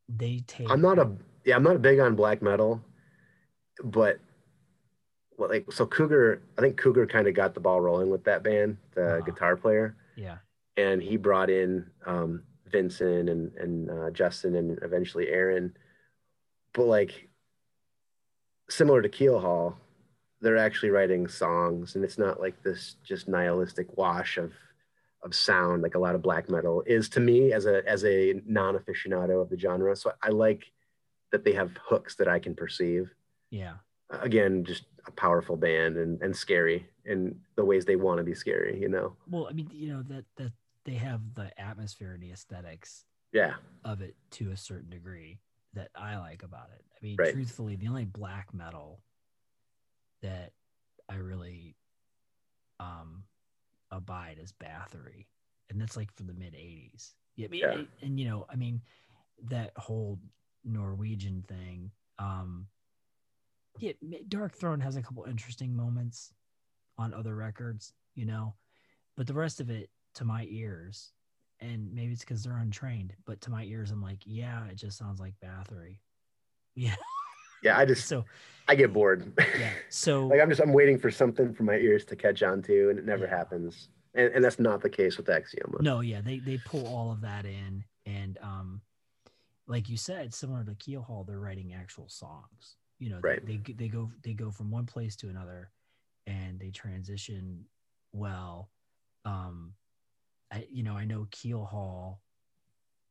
they take. i'm not a yeah i'm not big on black metal but well, like so Cougar. I think Cougar kind of got the ball rolling with that band, the Uh-huh. guitar player, Yeah. and he brought in um, Vincent and and uh, Justin and eventually Aaron. But like similar to Keelhaul, they're actually writing songs, and it's not like this just nihilistic wash of of sound like a lot of black metal is to me as a as a non aficionado of the genre. So I like that they have hooks that I can perceive Yeah. again just a powerful band and, and scary in the ways they want to be scary you know Well, I mean, you know that that they have the atmosphere and the aesthetics yeah of it to a certain degree that I like about it. I mean, Right. truthfully, the only black metal that I really um abide as Bathory, and that's like from the mid '80s. Yeah, I mean, Yeah. and, you know, I mean, that whole Norwegian thing. Um, yeah, Darkthrone has a couple interesting moments on other records, you know, but the rest of it, to my ears, and maybe it's because they're untrained, but to my ears, I'm like, yeah, it just sounds like Bathory. (laughs) Yeah. Yeah i just So i get bored yeah. (laughs) So like i'm just i'm waiting for something for my ears to catch on to and it never Yeah. happens and, and that's not the case with axioma no, yeah, they they pull all of that in, and um, like you said, similar to Keelhaul, they're writing actual songs. You know, they- Right. they, they go they go from one place to another, and they transition well. Um, I you know I know Keelhaul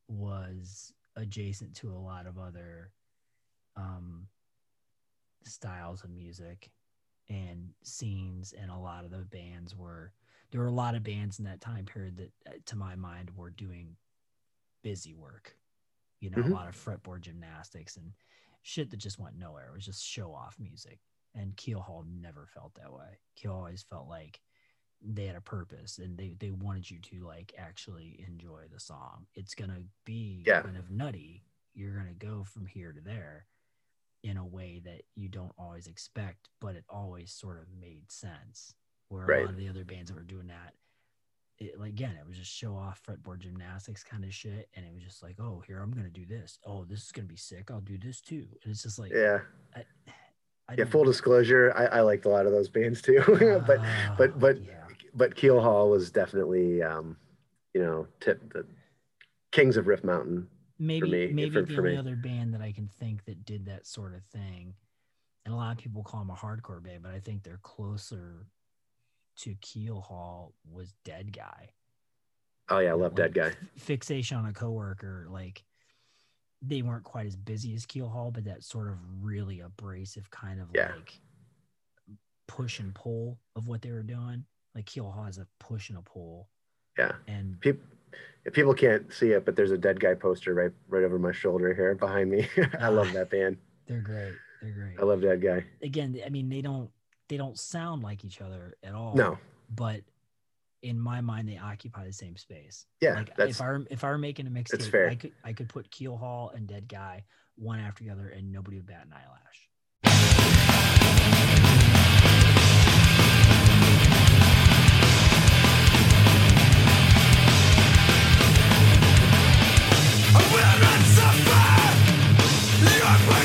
was adjacent to a lot of other um styles of music and scenes and a lot of the bands were there were a lot of bands in that time period that uh, to my mind were doing busy work you know Mhm. a lot of fretboard gymnastics and shit that just went nowhere. It was just show off music. And keelhaul never felt that way. Keel always felt like they had a purpose and they, they wanted you to like actually enjoy the song. It's gonna be Yeah. kind of nutty. You're gonna go from here to there in a way that you don't always expect, but it always sort of made sense. Where a lot of the other bands that were doing that, it like again, it was just show off fretboard gymnastics kind of shit, and it was just like, oh, here I'm gonna do this. Oh, this is gonna be sick. I'll do this too. And it's just like, yeah I, I yeah full disclosure i, I liked a lot of those bands too (laughs) but Ah, but but yeah, but keelhaul was definitely um you know tip the kings of riff mountain maybe me, maybe for- the for only me. other band that I can think that did that sort of thing, and a lot of people call them a hardcore band, but I think they're closer to Keelhaul was Deadguy. oh yeah i love Like, dead guy Fixation on a coworker, like they weren't quite as busy as Keelhaul, but that sort of really abrasive kind of Yeah. like push and pull of what they were doing. Like Keelhaul has a push and a pull, yeah and people if people can't see it but there's a deadguy poster right right over my shoulder here behind me (laughs) i love that band (sighs) they're great. They're great. i love deadguy Again, I mean, they don't they don't sound like each other at all. no but in my mind, they occupy the same space. yeah like that's if I were if I were making a mixtape. I could I could put Keelhaul and Deadguy one after the other, and nobody would bat an eyelash.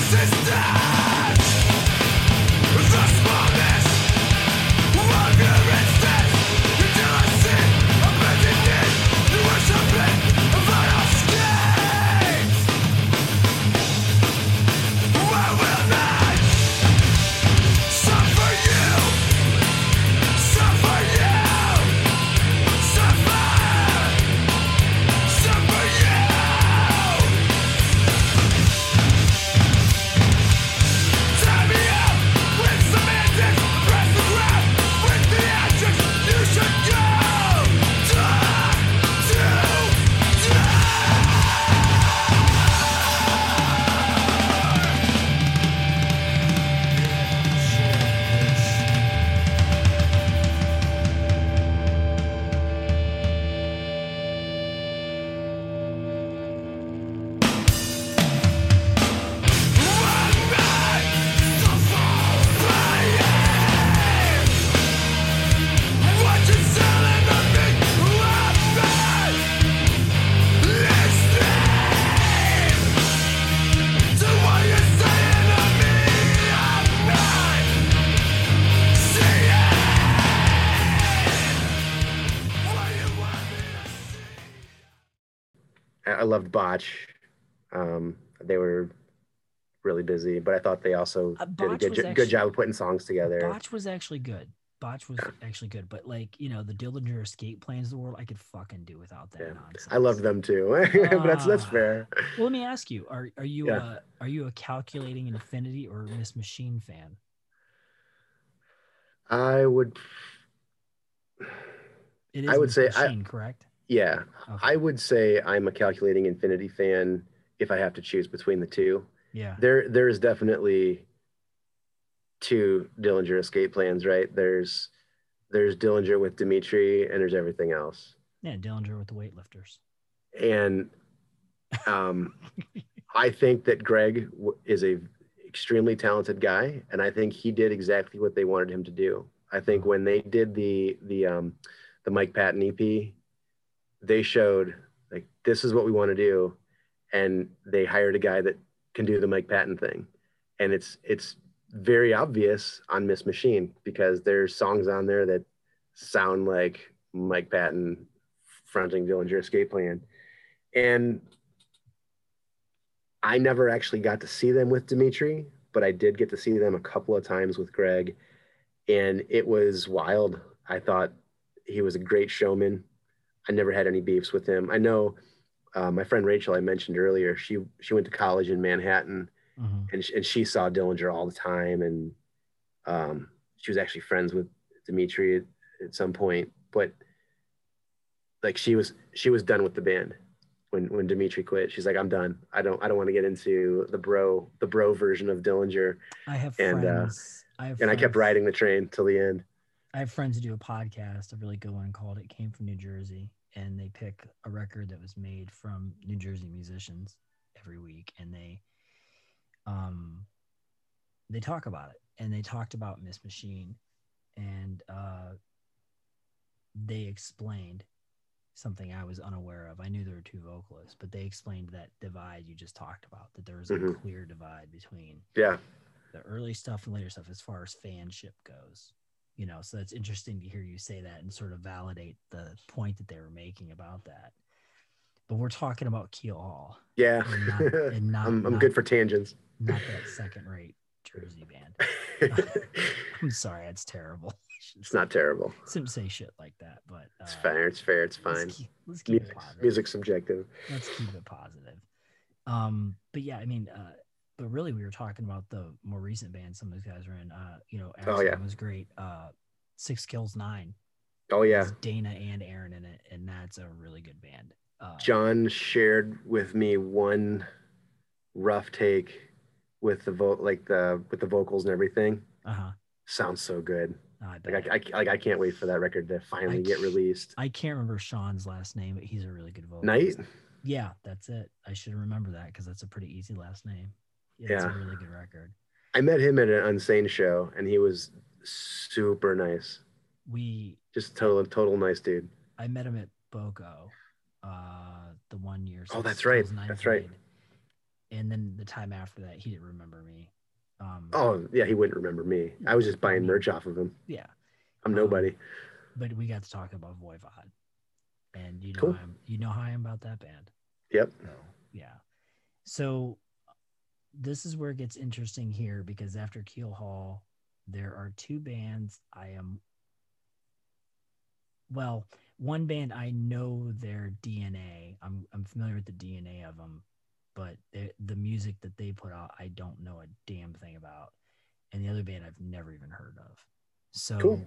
Persistence. The smallness loved Botch. Um, they were really busy, but I thought they also Uh, did a good, actually- good job of putting songs together. Botch was actually good. Botch was actually good, but like you know, the Dillinger Escape Plans of the world, I could fucking do without that Yeah. nonsense. I loved them too, (laughs) but that's that's Ah. fair. Well, let me ask you: Are are you Yeah. uh, are you a calculating infinity or Miss Machine fan? I would, It is I would Miss say I- Machine, correct? Yeah, Okay. I would say I'm a calculating infinity fan if I have to choose between the two. yeah. There, there is definitely two Dillinger escape plans, right? There's, there's Dillinger with Dimitri, and there's everything else. Yeah, Dillinger with the weightlifters. And (laughs) um, I think that Greg w- is a extremely talented guy, and I think he did exactly what they wanted him to do. I think when they did the the um, the Mike Patton EP, they showed like this is what we want to do, and they hired a guy that can do the Mike Patton thing, and it's it's very obvious on Miss Machine because there's songs on there that sound like Mike Patton fronting Dillinger Escape Plan, and I never actually got to see them with Dimitri, but I did get to see them a couple of times with Greg, and it was wild. I thought he was a great showman. I never had any beefs with him. I know uh, my friend Rachel I mentioned earlier. She she went to college in Manhattan, Mhm. and she, and she saw Dillinger all the time, and um, she was actually friends with Dimitri at, at some point. But like she was she was done with the band when when Dimitri quit. She's like, I'm done. I don't I don't want to get into the bro the bro version of Dillinger. I have And, uh, friends. I have And I kept riding the train till the end. I have friends who do a podcast, a really good one called "It Came from New Jersey," and they pick a record that was made from New Jersey musicians every week, and they, um, they talk about it, and they talked about Miss Machine, and uh, they explained something I was unaware of. I knew there were two vocalists, but they explained that divide you just talked about. That there was a Mhm. clear divide between Yeah. the early stuff and later stuff as far as fanship goes. You know, so it's interesting to hear you say that and sort of validate the point that they were making about that. But we're talking about Keelhaul, Yeah. And not- and (laughs) not- I'm I'm not- good for tangents. not that second rate Jersey band. (laughs) (laughs) I'm sorry, that's terrible. it's not terrible. Shouldn't say shit like that, but uh, It's fair. It's fair. It's let's fine. keep, let's keep it Music, positive. music's subjective. let's keep it positive. Um, but yeah, I mean, uh, but really, we were talking about the more recent bands some of those guys were in. Uh, you know, Oh, yeah. Axel was great. Uh, Six Kills Nine. Oh yeah. has Dana and Aaron in it, and that's a really good band. Uh, John shared with me one rough take with the vote, like the with the vocals and everything. uh huh. Sounds so good. I. Like I, I like I can't wait for that record to finally get released. I can't remember Sean's last name, but he's a really good vocalist. Night. Yeah, that's it. I should remember that because that's a pretty easy last name. Yeah, it's a really good record. I met him at an Unsane show, and he was super nice. We Just total total nice dude. I met him at Bogo, uh, the one year. Oh, that's right. That's right. And then the time after that, he didn't remember me. Um, Oh yeah, he wouldn't remember me. I was just buying merch off of him. yeah. I'm Um, nobody. But we got to talk about Voivod, and you know, Cool. you know how I am about that band. Yep. So yeah. So this is where it gets interesting here because after Keelhaul, there are two bands I am. Well, one band I know their DNA. I'm I'm familiar with the DNA of them, but the the music that they put out, I don't know a damn thing about. And the other band I've never even heard of. So Cool.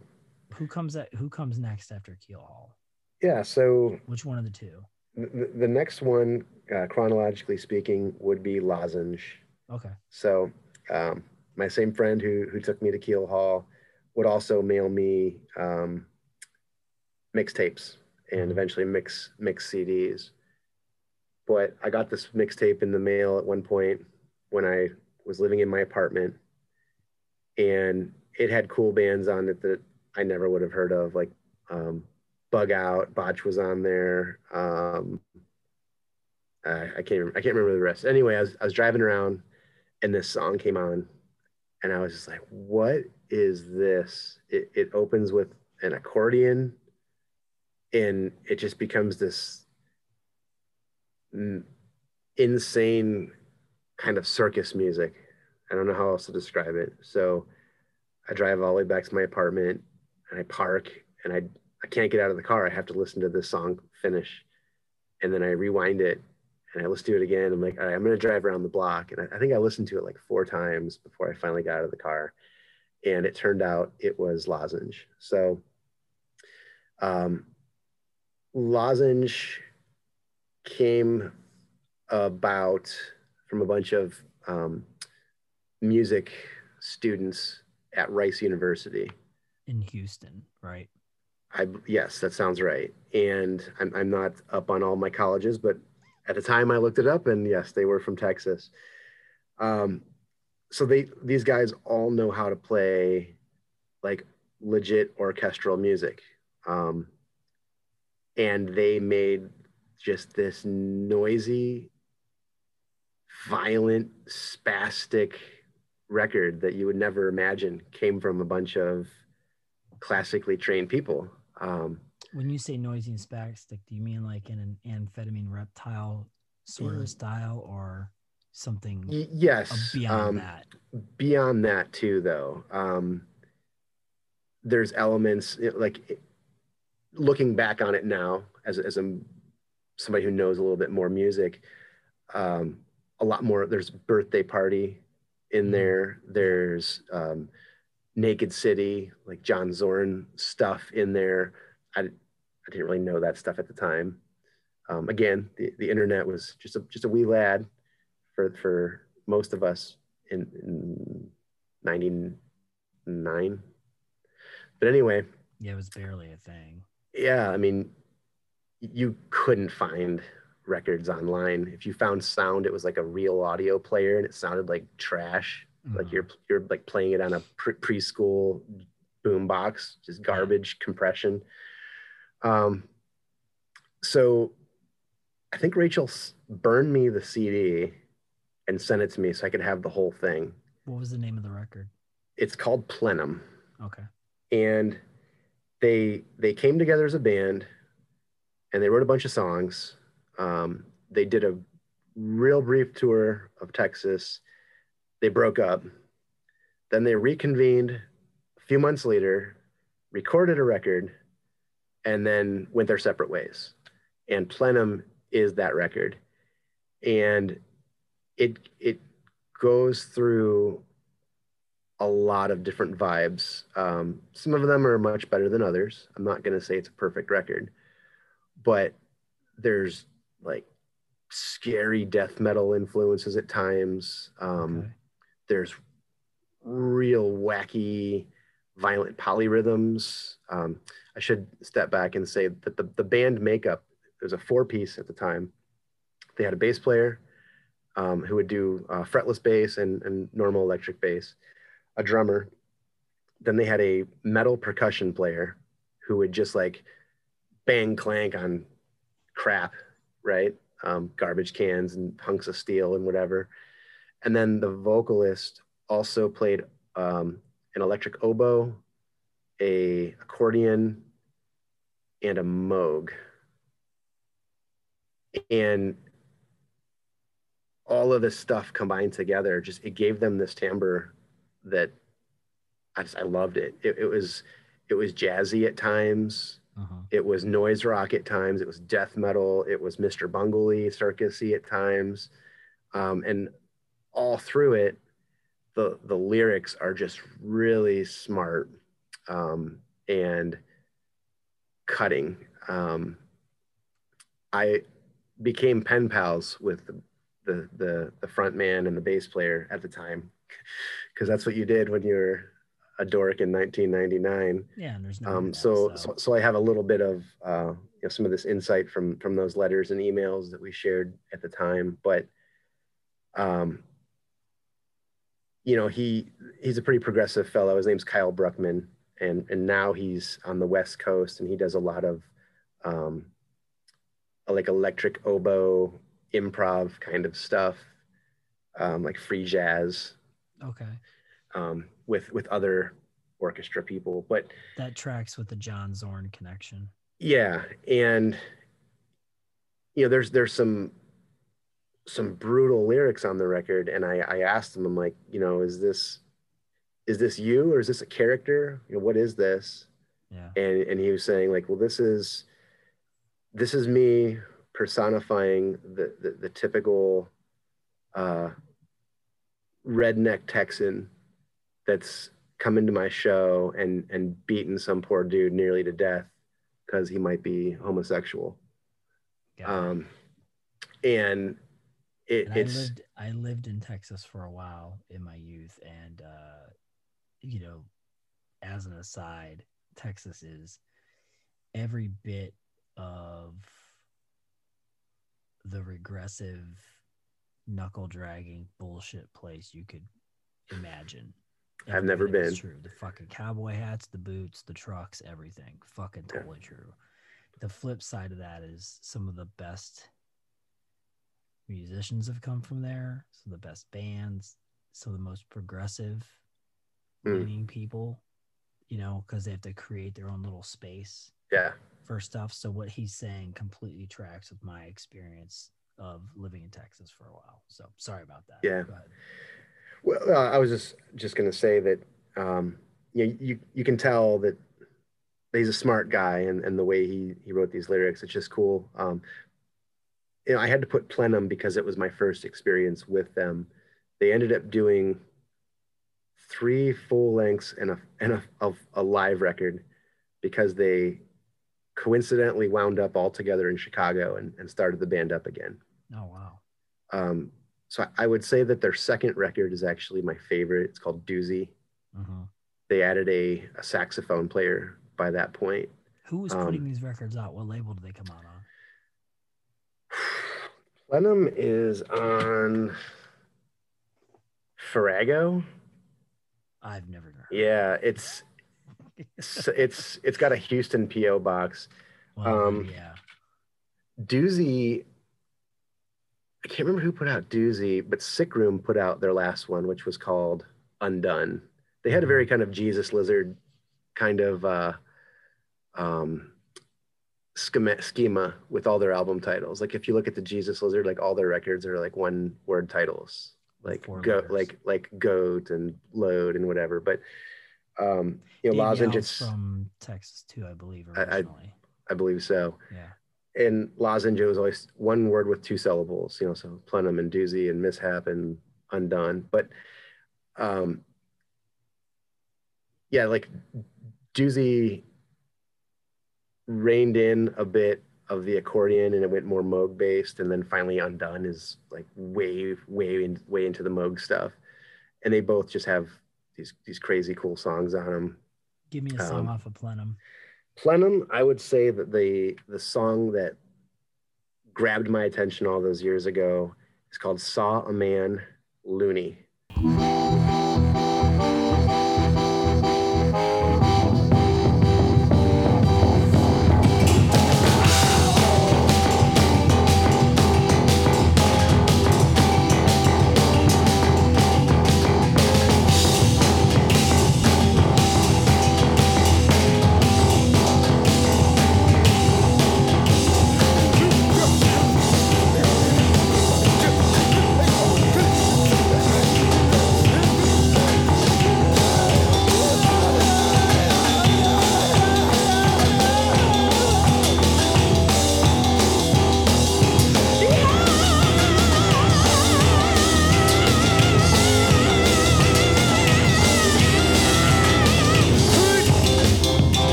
who comes at who comes next after Keelhaul? Yeah. So Which one of the two? the, the next one, uh, chronologically speaking, would be Lozenge. Okay. So um, my same friend who who took me to Keelhaul would also mail me um, mixtapes and Mhm. eventually mix mix CDs. But I got this mixtape in the mail at one point when I was living in my apartment, and it had cool bands on it that I never would have heard of, like um, Bug Out, Botch was on there. Um, I, I can't remember, I can't remember the rest. Anyway, I was, I was driving around and this song came on and I was just like, what is this? It, it opens with an accordion and it just becomes this insane kind of circus music. I don't know how else to describe it. So I drive all the way back to my apartment and I park and I I can't get out of the car. I have to listen to this song finish. And then I rewind it and I listen to it again. I'm like, all right, I'm gonna drive around the block. And I, I think I listened to it like four times before I finally got out of the car. And it turned out it was lozenge. So um, lozenge came about from a bunch of um, music students at Rice University. In Houston, right? I yes, that sounds right. And I'm I'm not up on all my colleges, but at the time I looked it up, and yes, they were from Texas. Um, so they these guys all know how to play like legit orchestral music, um, and they made just this noisy, violent, spastic record that you would never imagine came from a bunch of classically trained people. Um, When you say noisy and spastic, do you mean like in an amphetamine reptile sort Mm. of style or something yes, beyond um, that? beyond that too though um there's elements like looking back on it now as, as a somebody who knows a little bit more music um a lot more there's birthday party in Mhm. there there's um naked city like john zorn stuff in there i, I didn't really know that stuff at the time. Um, again the, the internet was just a just a wee lad for for most of us in, in 99 but anyway. Yeah, it was barely a thing. yeah i mean you couldn't find records online. If you found sound it was like a real audio player and it sounded like trash. Like Mhm. you're you're like playing it on a pre- preschool boom box just garbage compression um so i think rachel burned me the cd and sent it to me so i could have the whole thing. What was the name of the record? it's called plenum. Okay. and they they came together as a band and they wrote a bunch of songs. Um, they did a real brief tour of texas. They broke up. Then they reconvened. A few months later recorded a record and then went their separate ways and plenum is that record and it it goes through a lot of different vibes. Um, some of them are much better than others. I'm not going to say it's a perfect record, but there's like scary death metal influences at times. Um, okay. There's real wacky, violent polyrhythms. Um, I should step back and say that the, the band makeup, there's a four piece at the time. They had a bass player um, who would do uh, fretless bass and, and normal electric bass a drummer. Then they had a metal percussion player who would just like bang clank on crap, right? Um, garbage cans and hunks of steel and whatever. And then the vocalist also played um, an electric oboe, a accordion, and a moog. And all of this stuff combined together, just it gave them this timbre that I just I loved it. It, it was it was jazzy at times. Uh-huh. It was noise rock at times. It was death metal. It was Mr. Bungley circusy at times, um, and all through it, the the lyrics are just really smart um, and cutting. Um, I became pen pals with the the the, the front man and the bass player at the time because that's what you did when you were a dork in 1999 Yeah, and there's no. um, so, so so i have a little bit of uh, you know some of this insight from from those letters and emails that we shared at the time but um you know he he's a pretty progressive fellow. His name's kyle bruckmann. And and now he's on the west coast and he does a lot of um like electric oboe improv kind of stuff um like free jazz okay, um with with other orchestra people. But that tracks with the John Zorn connection. yeah. And you know there's there's some some brutal lyrics on the record, and I, I asked him, I'm like, you know, is this is this you or is this a character? You know, what is this? Yeah. And and he was saying like, well, this is this is me personifying the the, the typical uh, redneck Texan that's come into my show and and beaten some poor dude nearly to death because he might be homosexual. It. Um, and it, I lived I lived in Texas for a while in my youth, and uh, you know, as an aside, Texas is every bit of the regressive, knuckle dragging bullshit place you could imagine. I've never bit of it's been. True. The fucking cowboy hats, the boots, the trucks, everything. Fucking Yeah. totally true. The flip side of that is some of the best musicians have come from there. Some of the best bands, some of the most progressive Mm. people, you know, because they have to create their own little space yeah for stuff. So what he's saying completely tracks with my experience of living in Texas for a while. So sorry about that. Yeah. Well, uh, I was just just going to say that um, you, know, you you can tell that he's a smart guy, and, and the way he he wrote these lyrics, it's just cool. Um, you know, I had to put Plenum because it was my first experience with them. They ended up doing three full lengths and a and a, of a live record because they coincidentally wound up all together in Chicago and, and started the band up again. Oh wow. Um, so I, would say that their second record is actually my favorite. It's called Doozy. Mhm. They added a, a saxophone player by that point. Who was Um, putting these records out? What label did they come out on? Plenum is on Farrago. I've never heard. Yeah, it's it's it's, it's got a Houston PO box. Well, um, yeah. Doozy. I can't remember who put out Doozy, but Sick Room put out their last one, which was called Undone. They had a very kind of Jesus Lizard kind of uh, um, schema, schema with all their album titles. Like if you look at the Jesus Lizard, like all their records are like one word titles, like Four go, letters. like like goat and load and whatever. But um, you know, lozenge. It's from Texas too, I believe, I- I- originally. I believe so. yeah. and lozenge was always one word with two syllables, you know, so plenum and doozy and mishap and undone. But um yeah, like doozy reined in a bit of the accordion and it went more Moog based, and then finally undone is like way, way in, way into the Moog stuff. And they both just have these these crazy cool songs on them. Give me a song Um, off of Plenum. Plenum, I would say that the the song that grabbed my attention all those years ago is called "Saw a Man Looney."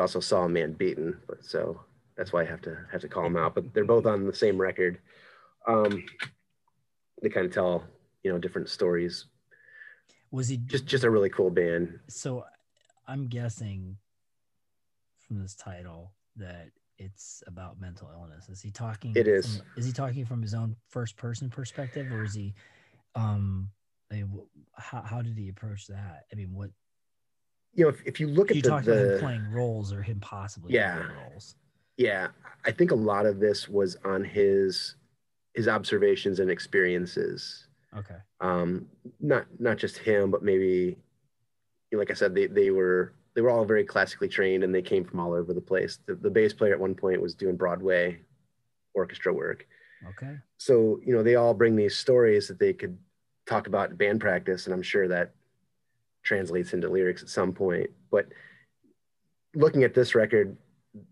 Also Saw a Man Beaten, but so that's why I have to have to call them out. But they're both on the same record. Um, they kind of tell you know different stories. Was he Just just a really cool band. so I'm guessing from this title that it's about mental illness. Is he talking It is. from- is he talking from his own first person perspective or is he um I mean, how, how did he approach that? I mean, what You know, if, if you look you at the, talked about him playing roles or him possibly Yeah. playing roles. yeah, I think a lot of this was on his his observations and experiences. Okay. um, not not just him, but maybe, you know, like I said, they they were they were all very classically trained and they came from all over the place. The, the bass player at one point was doing Broadway orchestra work, Okay. so you know they all bring these stories that they could talk about in band practice, and I'm sure that translates into lyrics at some point. But looking at this record,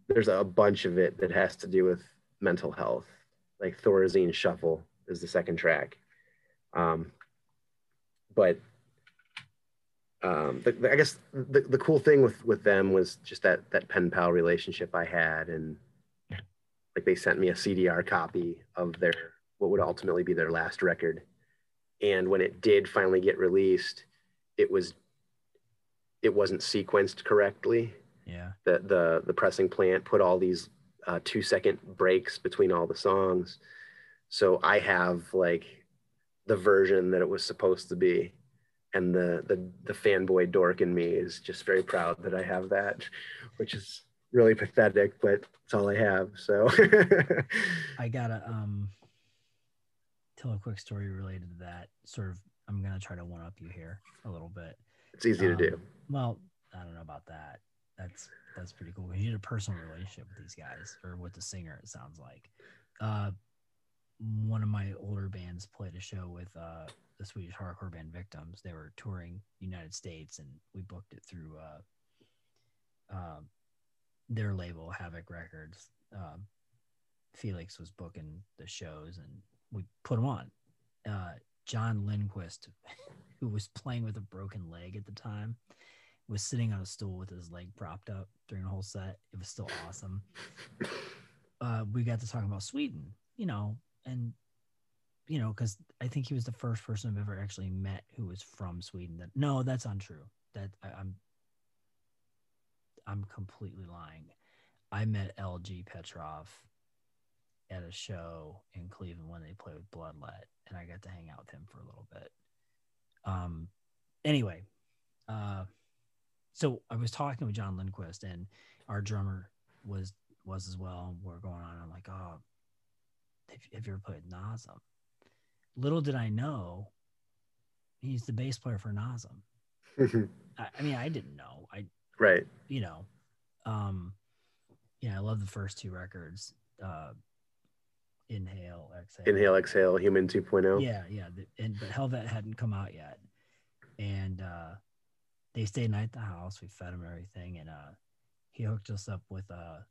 there's a bunch of it that has to do with mental health, like Thorazine Shuffle is the second track. Um, but um, the, the- I guess the, the cool thing with with them was just that that pen pal relationship I had, and like they sent me a CDR copy of their what would ultimately be their last record, and when it did finally get released, it was it wasn't sequenced correctly Yeah. the the the pressing plant put all these uh, two second breaks between all the songs so i have like the version that it was supposed to be and the the the fanboy dork in me is just very proud that i have that which is really pathetic but it's all i have so (laughs) I gotta um tell a quick story related to that. Sort of I'm gonna try to one up you here a little bit. it's easy to Um, do Well, I don't know about that. That's that's pretty cool. You had a personal relationship with these guys, or with the singer. It sounds like. Uh, one of my older bands played a show with uh, the Swedish hardcore band Victims. They were touring United States, and we booked it through uh, uh, their label, Havoc Records. Um, Felix was booking the shows, and we put them on. John Lindquist, who was playing with a broken leg at the time, was sitting on a stool with his leg propped up during the whole set. It was still awesome. Uh, we got to talk about Sweden, you know, and you know, because I think he was the first person I've ever actually met who was from Sweden. That no, that's untrue. That I, I'm I'm completely lying. I met LG Petrov at a show in Cleveland when they played with Bloodlet, and I got to hang out with him for a little bit. Um, anyway, uh, so I was talking with John Lindquist, and our drummer was was as well. and We're going on. I'm like, oh, have, have you ever played Nasum? Little did I know, he's the bass player for Nasum. (laughs) I, I mean, I didn't know. I right you know, um, yeah, I love the first two records. Uh, Inhale, Exhale. inhale exhale human oh. 2.0 Yeah, yeah. And but Helvete hadn't come out yet, and uh, they stayed night at the house. We fed him everything, and uh, he hooked us up with a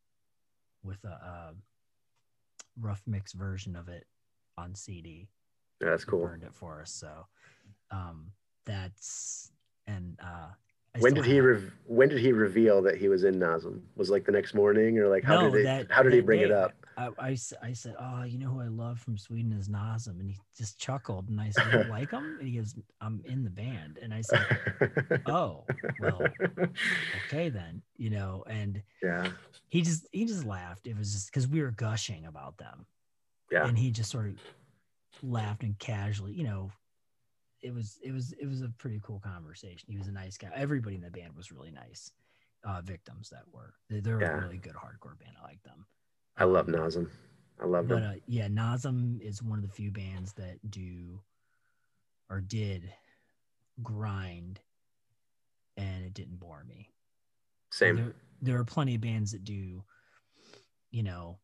with a, uh rough mix version of it on CD. Yeah, that's He cool Burned it for us, so um, that's and uh, I when did he re- when did he reveal that he was in Nasum? Was like the next morning or like how No, did they that- how did he bring it up? I, I, I said, oh, you know who I love from Sweden is Nasum, and he just chuckled, and I said, you (laughs) like him? And he goes, I'm in the band, and I said, oh, well, (laughs) okay then, you know, and yeah, he just he just laughed. It was just because we were gushing about them, yeah, and he just sort of laughed and casually, you know, it was it was it was a pretty cool conversation. He was a nice guy. Everybody in the band was really nice. Uh, victims that were they, they're Yeah. a really good hardcore band. I like them. I love Nasum. I love But uh, yeah, Nasum is one of the few bands that do or did grind, and it didn't bore me. Same. There, there are plenty of bands that do, you know,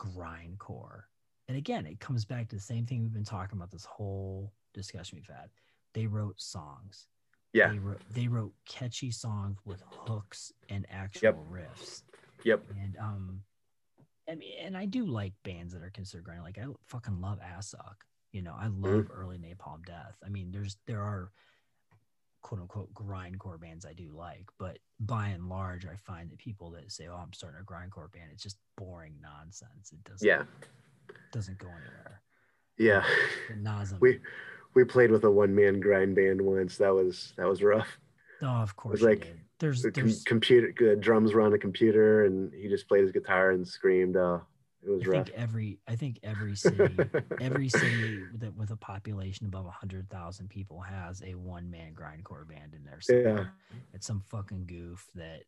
grindcore. And again, it comes back to the same thing we've been talking about this whole discussion we've had. They wrote songs. Yeah. They wrote, they wrote catchy songs with hooks and actual Yep. riffs. Yep. And um I mean, and I do like bands that are considered grind. Like I fucking love Assuck. You know, I love Mm-hmm. early Napalm Death. I mean, there's there are quote unquote grindcore bands I do like, but by and large, I find that people that say, "Oh, I'm starting a grindcore band," it's just boring nonsense. It doesn't Yeah. doesn't go anywhere. Yeah. We we played with a one man grind band once. That was that was rough. Oh, of course, like there's The com- there's computer the drums were on a computer and he just played his guitar and screamed. Uh, it was I rough. think every I think every (laughs) city every city that with a population above hundred thousand people has a one man grindcore band in there. somewhere. It's some fucking goof that,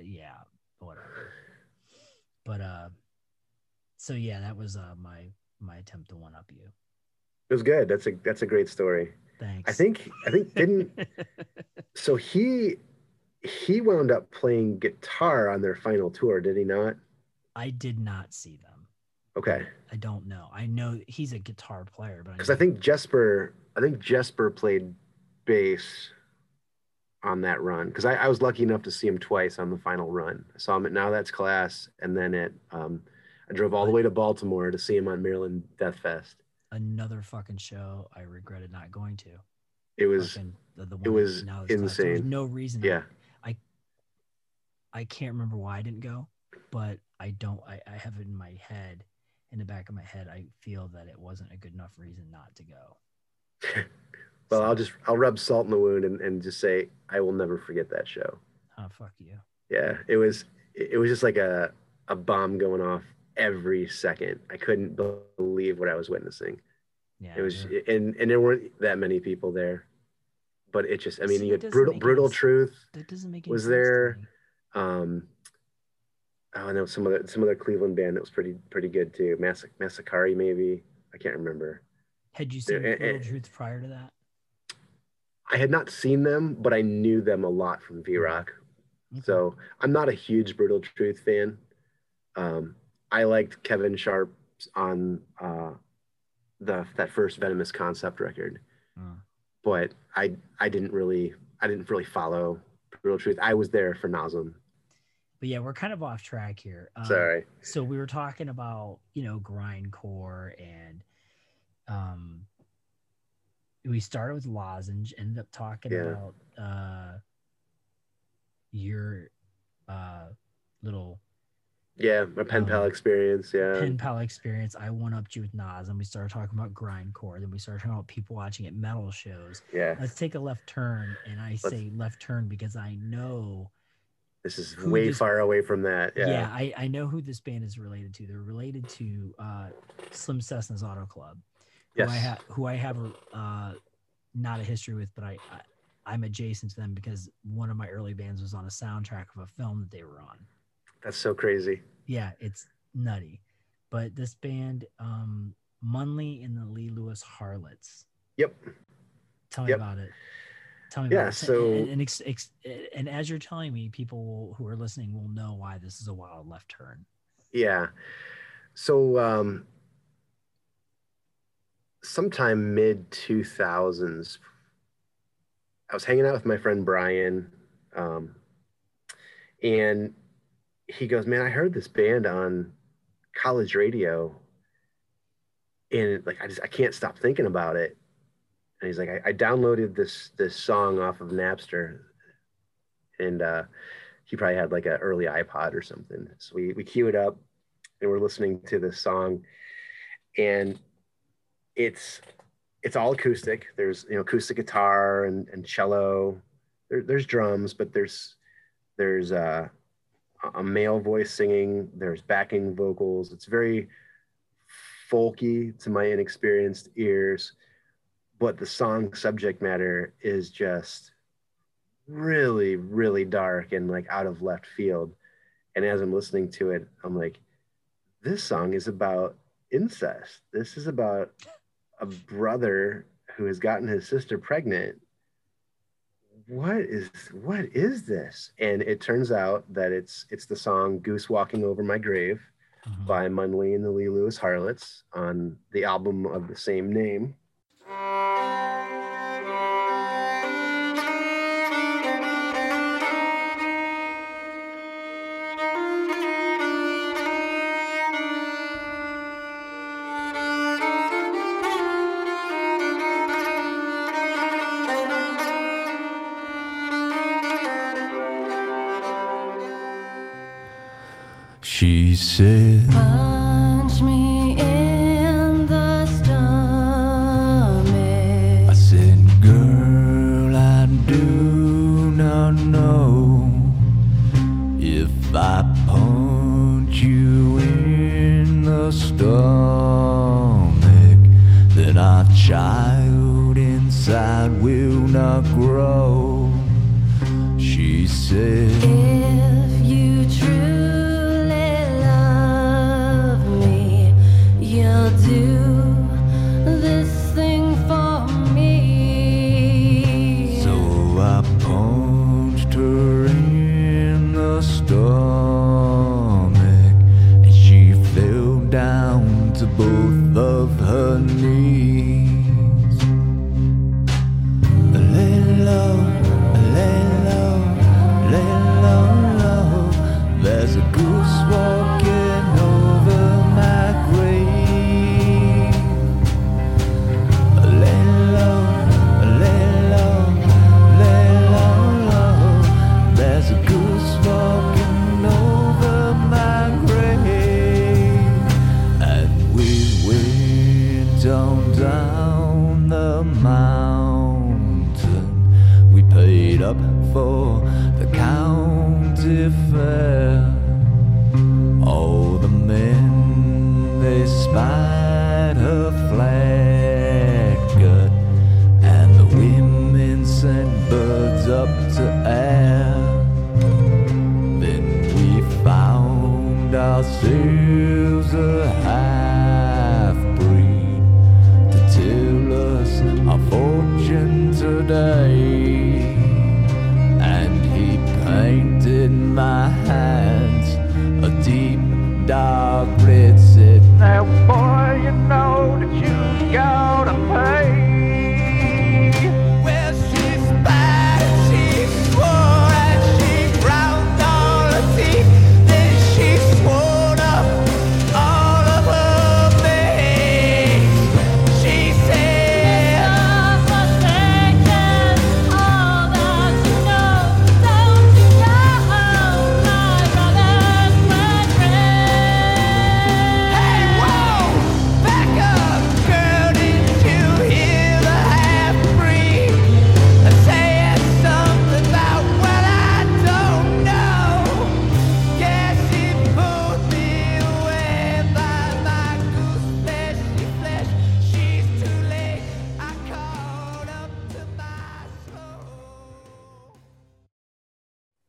yeah, whatever. But uh, so yeah, that was uh my my attempt to one up you. It was good. That's a that's a great story. Thanks. I think I think didn't (laughs) so he he wound up playing guitar on their final tour, did he not? I did not see them. Okay. I don't know. I know he's a guitar player, but Because I think Jesper I think Jesper played bass on that run. Because I, I was lucky enough to see him twice on the final run. I saw him at Now That's Class and then at um I drove all the way to Baltimore to see him on Maryland Death Fest. Another fucking show I regretted not going to. It was Fucking the, the it was now that's class. There was insane. no reason. yeah. I I can't remember why I didn't go, but I don't. I, I have it in my head, in the back of my head. I feel that it wasn't a good enough reason not to go. (laughs) Well, So, I'll just I'll rub salt in the wound and, and just say I will never forget that show. oh fuck you. Yeah, it was it was just like a a bomb going off every second. I couldn't believe what I was witnessing. Yeah, It was there- and and there weren't that many people there, but it just I mean See, you had brutal brutal truth. that doesn't make any was there-. Um, oh, I know some other some other Cleveland band that was pretty pretty good too. Mass Massacari maybe I can't remember. Had you seen eh, eh, Brutal Truth prior to that? I had not seen them, but I knew them a lot from V Rock. Okay. So I'm not a huge Brutal Truth fan. Um, I liked Kevin Sharp on uh, the that first Venomous concept record, Mm. but I I didn't really I didn't really follow Brutal Truth. I was there for Nasum. But yeah, we're kind of off track here. Um, Sorry. so we were talking about you know grindcore and um we started with lozenge ended up talking Yeah. about uh your uh little Yeah, my pen pal Um, experience. Yeah, pen pal experience i went up to you with nas and we started talking about grindcore then we started talking about people watching at metal shows yeah. let's take a left turn and i say left turn because i know This is way this- far away from that. yeah, Yeah, I, I know who this band is related to they're related to uh slim cessna's auto club who yes. I have who I have uh not a history with, but I, I I'm adjacent to them because one of my early bands was on a soundtrack of a film that they were on. That's so crazy. Yeah, it's nutty. But this band, um, Munly and the Lee Lewis Harlots. Yep. Tell me Yep. about it. Tell me Yeah, about it. so- and, and, ex, ex, and as you're telling me, people who are listening will know why this is a wild left turn. Yeah. So um sometime mid 2000s I was hanging out with my friend Brian um and he goes, "Man, I heard this band on college radio and like I just I can't stop thinking about it." And he's like, "I, I downloaded this this song off of Napster and uh he probably had like an early iPod or something. So we we queue it up and we're listening to this song and it's it's all acoustic there's you know acoustic guitar and, and cello there, there's drums but there's there's uh, a male voice singing there's backing vocals it's very folky to my inexperienced ears but the song subject matter is just really really dark and like out of left field and as i'm listening to it i'm like this song is about incest. This is about a brother who has gotten his sister pregnant. What is what is this? And it turns out that it's it's the song Goose Walking Over My Grave Mhm. by Munly and the Lee Lewis Harlots on the album of the same name.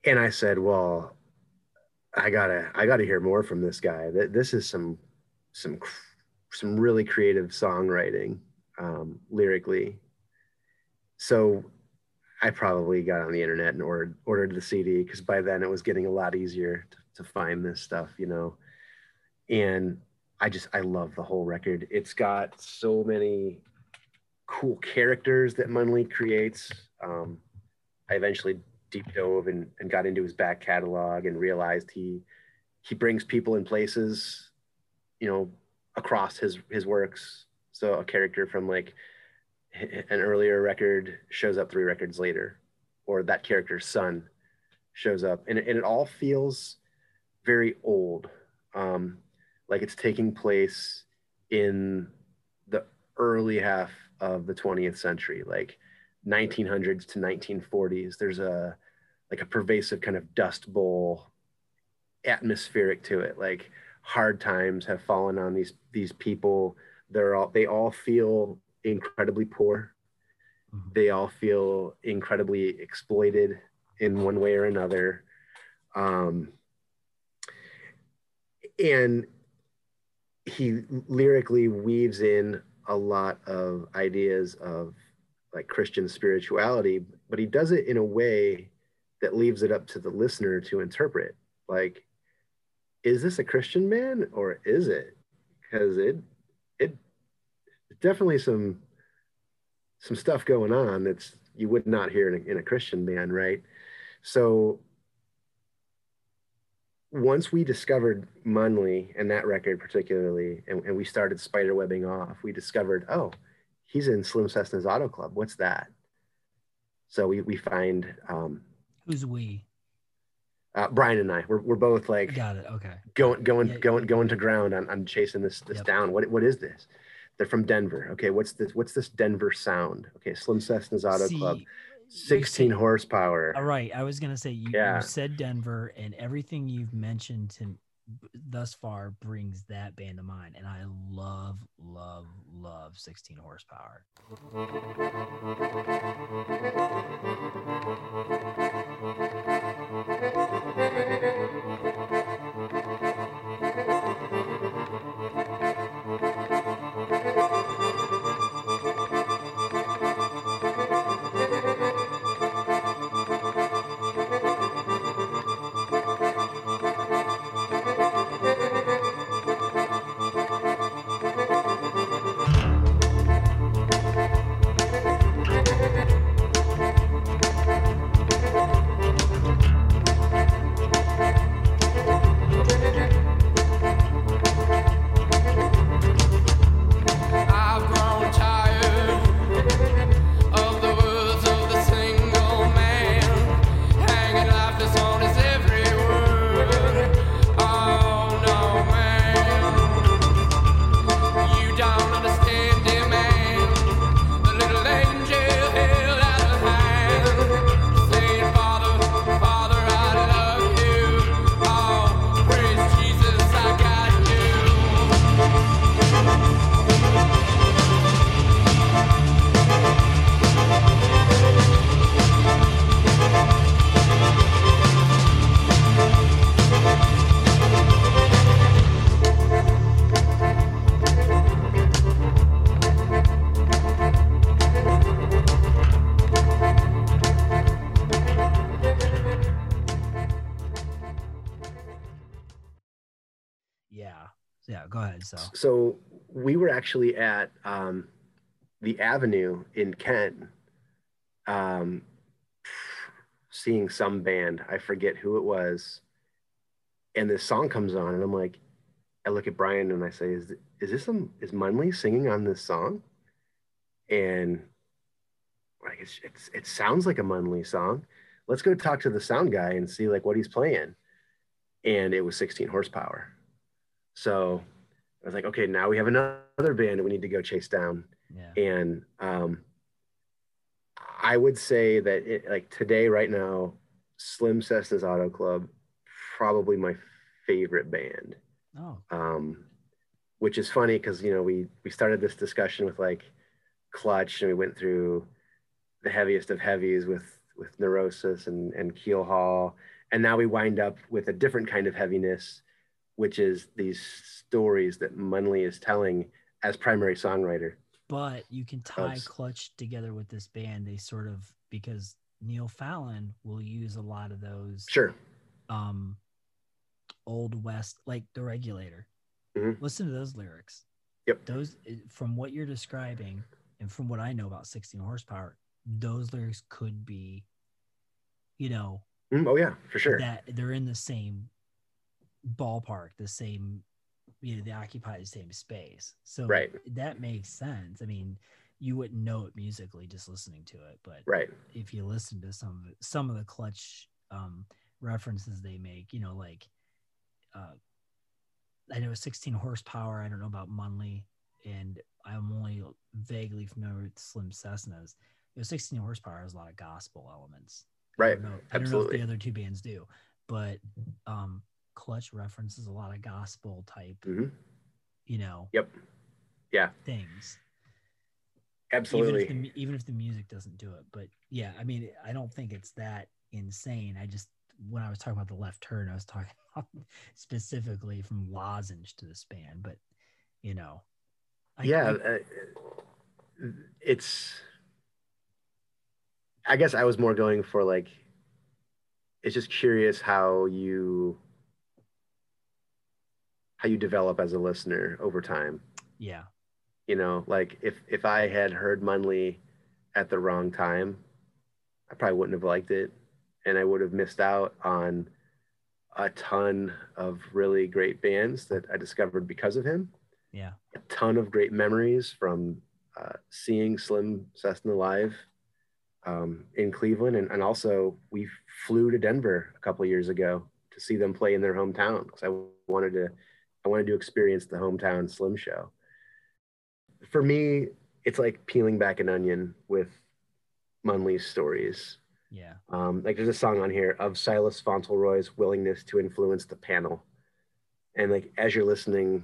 And I said, "Well, I gotta, I gotta hear more from this guy. Th- This is some, some, some really creative songwriting, um, lyrically." So, I probably got on the internet and ordered ordered the CD because by then it was getting a lot easier to, to find this stuff, you know. And I just, I love the whole record. It's got so many cool characters that Munly creates. Um, I eventually deep dove and, and got into his back catalog and realized he he brings people in places you know across his his works. So a character from like an earlier record shows up three records later or that character's son shows up. And, and it all feels very old. Um like it's taking place in the early half of the 20th century. Like 1900s to 1940s there's a like a pervasive kind of dust bowl atmospheric to it. Like hard times have fallen on these these people. They're all they all feel incredibly poor. Mhm. they all feel incredibly exploited in one way or another. Um and he lyrically weaves in a lot of ideas of like Christian spirituality, but he does it in a way that leaves it up to the listener to interpret. Like, is this a Christian man or is it? Because it it definitely some some stuff going on that's you would not hear in a, in a Christian band, right? So once we discovered Munly and that record particularly, and, and we started spiderwebbing off, we discovered, oh, he's in Slim Cessna's Auto Club. What's that? So we, we find um, Who's we? Uh, Brian and I, we're, we're both like Got it. Okay. going going Yeah, going going to ground on, on chasing this this Yep. down. What what is this? They're from Denver. Okay, what's this? What's this Denver sound? Okay, Slim Cessna's Auto See, Club, 16 said- horsepower. All right. I was gonna say you, Yeah. you said Denver, and everything you've mentioned to thus far brings that band to mind, and I love, love, love 16 horsepower. Actually at um, the Avenue in Kent, um, seeing some band. I forget who it was, and this song comes on, and I'm like, I look at Brian and I say, "Is is this some is Munly singing on this song?" And like it's, it's it sounds like a Munly song. Let's go talk to the sound guy and see like what he's playing. And it was 16 horsepower. So I was like, okay, now we have another band that we need to go chase down. Yeah. And um, I would say that it, like today, right now, Slim Cessna's Auto Club, probably my favorite band. Oh. Um, which is funny because you know we we started this discussion with like Clutch and we went through the heaviest of heavies with with Neurosis and and Keelhaul, and now we wind up with a different kind of heaviness, which is these stories that Munly is telling as primary songwriter. But you can tie. Clutch together with this band. They sort of because Neil Fallon will use a lot of those Sure. um old west like the regulator. Mhm. Listen to those lyrics. Yep. Those from what you're describing and from what I know about 16 horsepower, those lyrics could be you know Mm, oh yeah, for sure. that they're in the same ballpark, the same, you know, they occupy the same space. So Right. that makes sense. I mean, you wouldn't know it musically just listening to it, but Right. if you listen to some of it, some of the clutch um, references they make, you know, like uh, I know 16 horsepower. I don't know about Munly, and I'm only vaguely familiar with Slim Cessnas. You know, 16 horsepower has a lot of gospel elements. I Right. don't know, I don't know if the other two bands do, but um, Clutch references a lot of gospel type, Mhm. you know, Yep. Yeah. things. Absolutely. Even if, the, even if the music doesn't do it, but yeah, I mean, I don't think it's that insane. I just when I was talking about the left turn, I was talking (laughs) about specifically from Lozenge to the span, but you know, I, yeah I- uh, it's i guess i was more going for like it's just curious how you how you develop as a listener over time. Yeah, you know like if if i had heard Munly at the wrong time i probably wouldn't have liked it. And i would have missed out on a ton of really great bands that i discovered because of him. Yeah, a ton of great memories from uh, seeing Slim Cessna live um, in Cleveland, and, and also we flew to Denver a couple years ago to see them play in their hometown because I wanted to I wanted to experience the hometown Slim show. For me, it's like peeling back an onion with Munly's stories. Yeah. Um, like there's a song on here of Silas Fauntleroy's willingness to influence the panel, and like as you're listening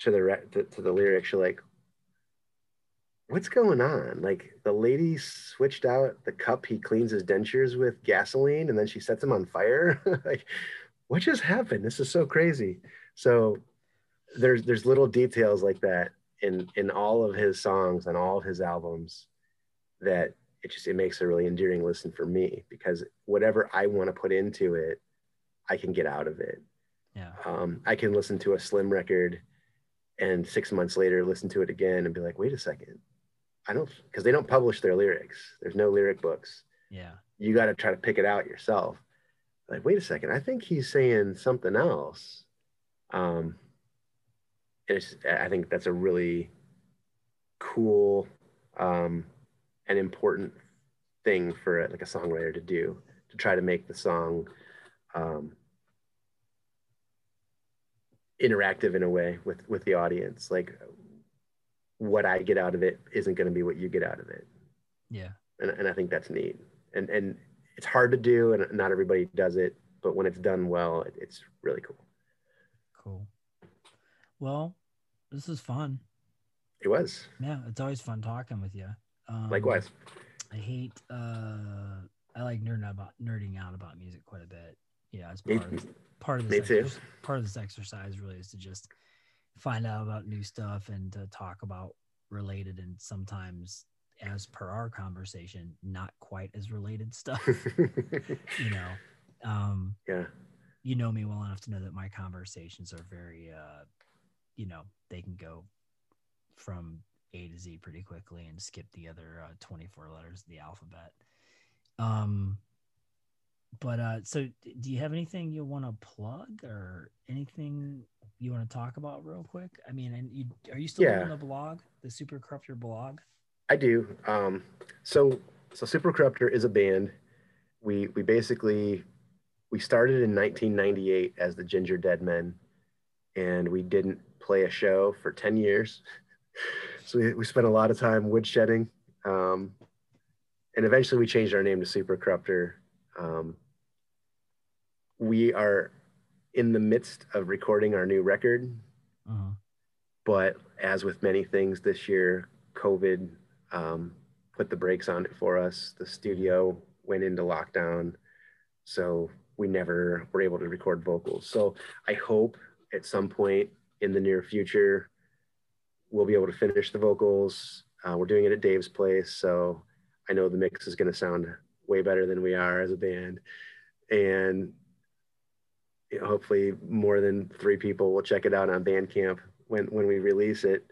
to the re- to, to the lyrics, you're like, what's going on? Like the lady switched out the cup he cleans his dentures with gasoline, and then she sets him on fire. (laughs) like, what just happened? This is so crazy. So there's there's little details like that in in all of his songs and all of his albums that it just it makes a really endearing listen for me because whatever I want to put into it, I can get out of it. Yeah. Um, I can listen to a Slim record and six months later listen to it again and be like, wait a second. I don't because they don't publish their lyrics. There's no lyric books. Yeah. You got to try to pick it out yourself. Like, wait a second, I think he's saying something else. Um, and it's, I think that's a really cool um, and important thing for like a songwriter to do to try to make the song um, interactive in a way with with the audience. Like what i get out of it isn't going to be what you get out of it. Yeah. and, and i think that's neat. And and it's hard to do and not everybody does it but when it's done well it, it's really cool Cool. Well, this is fun. it was Yeah, it's always fun talking with you. Um, likewise I hate. uh I like nerding out about nerding out about music quite a bit. Yeah, it's Me- part of part of this. exer- part of this exercise really is to just find out about new stuff and to talk about related and sometimes, as per our conversation, not quite as related stuff. (laughs) you know, um, yeah you know me well enough to know that my conversations are very uh you know they can go from a to z pretty quickly and skip the other uh, 24 letters of the alphabet um but uh so do you have anything you want to plug or anything you want to talk about real quick i mean and you are you still Yeah. doing the blog the Supercorrupter blog I do. Um, so so Supercorrupter is a band. We we basically we started in 1998 as the Ginger Dead Men, and we didn't play a show for 10 years. (laughs) so we, we spent a lot of time woodshedding, um, and eventually we changed our name to Supercorrupter. Um, we are in the midst of recording our new record uh-huh. but as with many things this year, COVID um, put the brakes on it for us. The studio went into lockdown, so we never were able to record vocals. So I hope at some point in the near future, we'll be able to finish the vocals. Uh, we're doing it at Dave's place, so I know the mix is going to sound way better than we are as a band, and hopefully more than three people will check it out on Bandcamp when when we release it.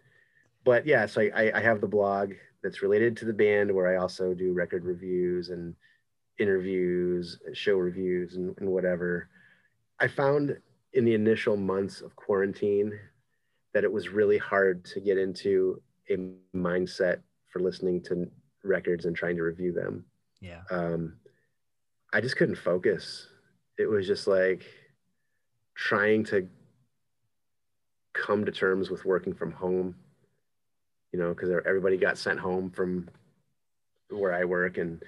But yeah, so I, I have the blog that's related to the band where I also do record reviews and interviews, show reviews, and, and whatever. I found in the initial months of quarantine that it was really hard to get into a mindset for listening to records and trying to review them yeah um, I just couldn't focus. It was just like trying to come to terms with working from home, you know, because everybody got sent home from where I work. And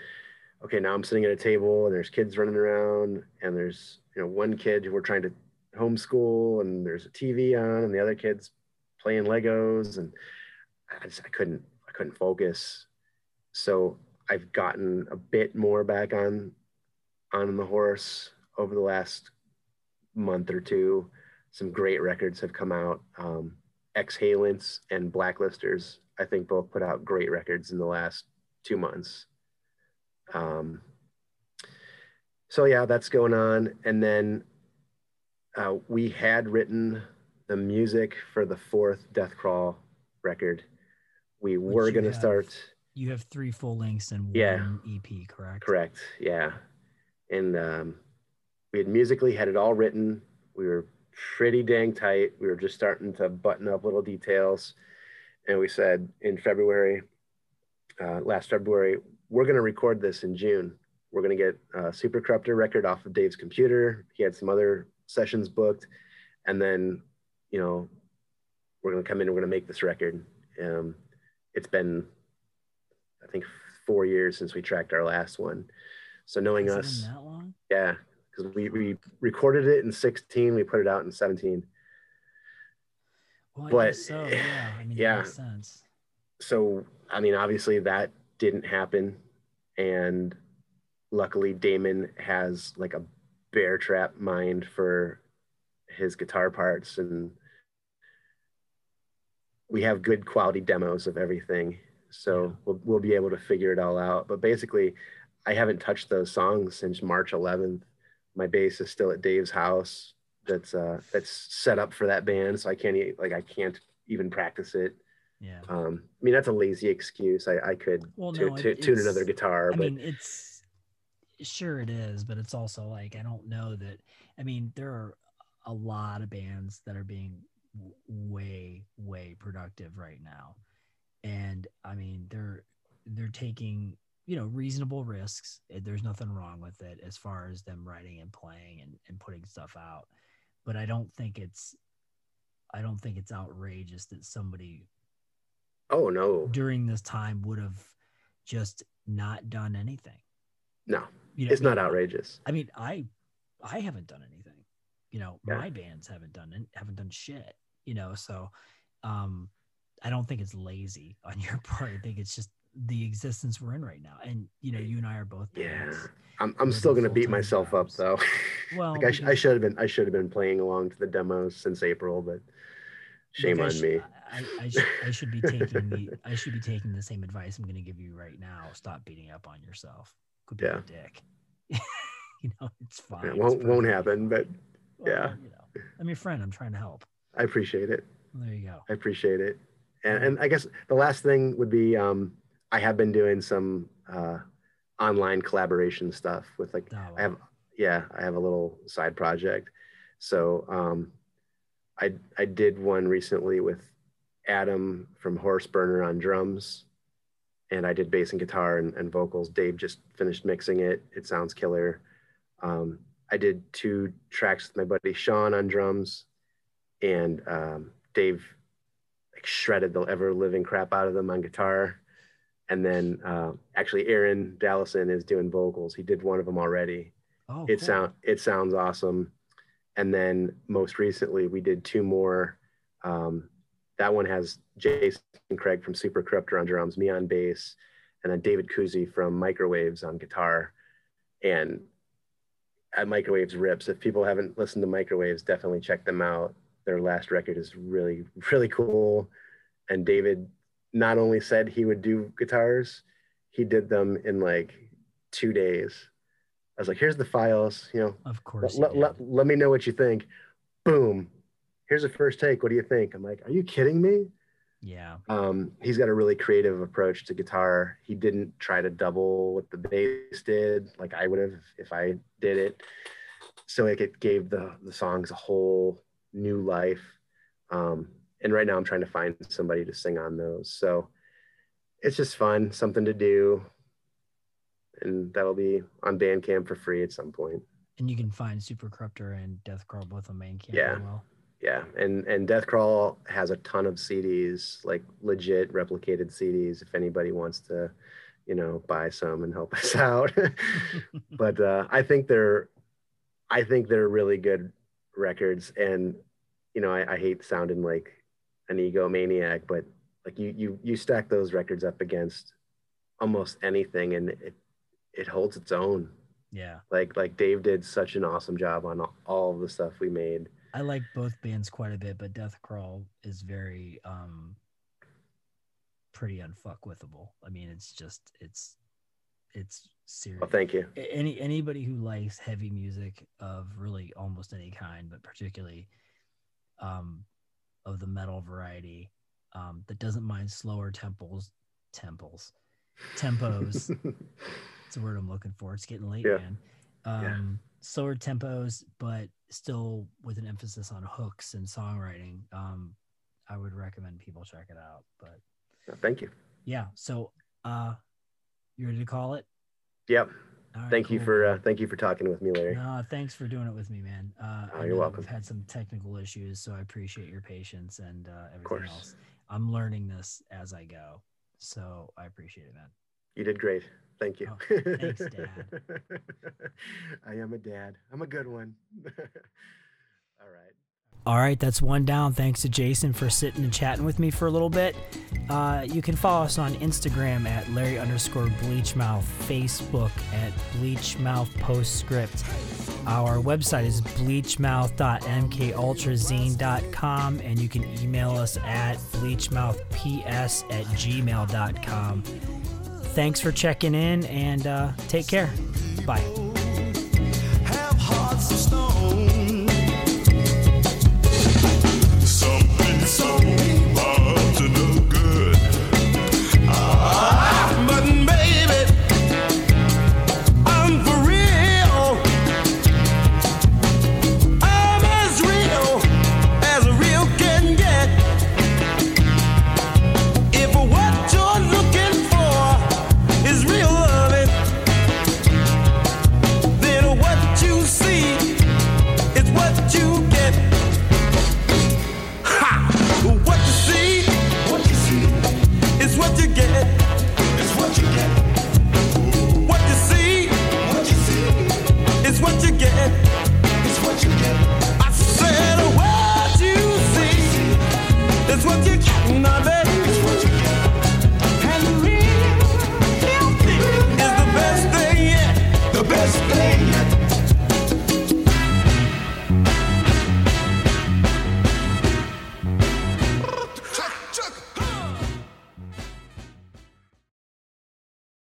okay, now I'm sitting at a table and there's kids running around and there's, you know, one kid who we're trying to homeschool and there's a TV on and the other kids playing Legos. And I just, I couldn't, I couldn't focus. So I've gotten a bit more back on on the horse over the last month or two. Some great records have come out. Um, Exhalants and Blacklisters, I think, both put out great records in the last two months. Um, so yeah, that's going on. And then uh, we had written the music for the fourth Deathcrawl record. We Which were going to start. you have three full lengths and one Yeah. ep correct Correct. Yeah. And um, we had musically had it all written. We were pretty dang tight. We were just starting to button up little details. And we said in February, uh, last February, we're going to record this in June. We're going to get a Supercorrupter record off of Dave's computer. He had some other sessions booked, and then, you know, we're going to come in and we're going to make this record. Um, it's been, I think, four years since we tracked our last one. So knowing Has us, that long? yeah, because we, we recorded it in 16, we put it out in 17. Well, I But, so yeah, I mean, yeah. that makes sense. so I mean, obviously that didn't happen, and luckily Damon has like a bear trap mind for his guitar parts, and we have good quality demos of everything, so Yeah. we'll we'll be able to figure it all out. But basically, I haven't touched those songs since March 11th. My bass is still at Dave's house. That's uh that's set up for that band, so I can't like I can't even practice it. Yeah. Um, I mean, that's a lazy excuse. I, I could Well, no, tune another guitar, I but mean, it's sure it is, but it's also like I don't know that. I mean, there are a lot of bands that are being w- way, way productive right now, and I mean, they're they're taking you know reasonable risks. Eh, There's nothing wrong with it as far as them writing and playing and, and putting stuff out, but I don't think it's I don't think it's outrageous that somebody oh no, during this time would have just not done anything. no, You know, it's not outrageous. I mean, I I haven't done anything. You know, Yeah. my bands haven't done it, haven't done shit. You know, so um I don't think it's lazy (laughs) on your part. I think it's just the existence we're in right now. And you know, you and I are both Yeah, bands. I'm, I'm still gonna beat myself up jobs. though. (laughs) Well, like I, sh- I should have been I should have been playing along to the demos since April, but shame on me. I, I, sh- I should be taking the (laughs) I should be taking the same advice I'm going to give you right now. Stop beating up on yourself. Could be Yeah. a dick. (laughs) you know, it's fine. It won't won't happen, but Well, yeah. You know, I'm your friend. I'm trying to help. I appreciate it. Well, there you go. I appreciate it. And, and I guess the last thing would be um, I have been doing some uh, online collaboration stuff with like Oh, I have yeah I have a little side project. So um, I I did one recently with Adam from Horseburner on drums, and I did bass and guitar and, and vocals. Dave just finished mixing it. It sounds killer. Um, I did two tracks with my buddy Sean on drums, and um, Dave like shredded the ever living crap out of them on guitar. And then uh, actually Aaron Dallison is doing vocals. He did one of them already. oh, it cool. sound it sounds awesome. And then most recently we did two more. Um, that one has Jason Craig from Supercorrupter on drums, me on bass, and then David Kuzi from Microwaves on guitar. And at Microwaves rips. If people haven't listened to Microwaves, definitely check them out. Their last record is really, really cool. And David not only said he would do guitars, he did them in like two days. I was like, here's the files, you know, Of let, course. let, let, let me know what you think. Boom. Here's a first take. What do you think? I'm like, are you kidding me? yeah. Um, he's got a really creative approach to guitar. He didn't try to double what the bass did, like I would have if I did it. So like it gave the the songs a whole new life. Um, and right now I'm trying to find somebody to sing on those. So it's just fun, something to do. And that'll be on Bandcamp for free at some point. And you can find Supercorrupter and Deathcrawl both on Bandcamp Yeah. as well. Yeah, and and Deathcrawl has a ton of CDs, like legit replicated CDs. If anybody wants to, you know, buy some and help (laughs) us out. (laughs) but uh, I think they're, I think they're really good records. And you know, I, I hate sounding like an egomaniac, but like you you you stack those records up against almost anything, and it it holds its own. Yeah. Like like Dave did such an awesome job on all- of the stuff we made. I like both bands quite a bit, but Deathcrawl is very um pretty unfuckwithable. I mean, it's just it's it's serious. Well, thank you. Any anybody who likes heavy music of really almost any kind, but particularly um of the metal variety, um, that doesn't mind slower tempos temples tempos. (laughs) It's the word I'm looking for. It's getting late, Yeah. man. Um, Yeah. slower tempos, but still with an emphasis on hooks and songwriting. Um, I would recommend people check it out. But Thank you. yeah, so uh, You ready to call it? Yep. Right, Thank you for uh, thank you for talking with me, Larry. No, thanks for doing it with me, man. Uh, Oh, you're welcome. We've had some technical issues, so I appreciate your patience and uh, everything course. else. I'm learning this as I go, so I appreciate it, man. You did great. Thank you. Oh, (laughs) thanks, Dad. I am a dad. I'm a good one. (laughs) All right. All right, that's one down. Thanks to Jason for sitting and chatting with me for a little bit. Uh, you can follow us on Instagram at Larry underscore Bleachmouth, Facebook at Bleachmouth Postscript. Our website is bleachmouth.mkultrazine.com, and you can email us at bleachmouthps at gmail.com. Thanks for checking in and uh, take care. Bye.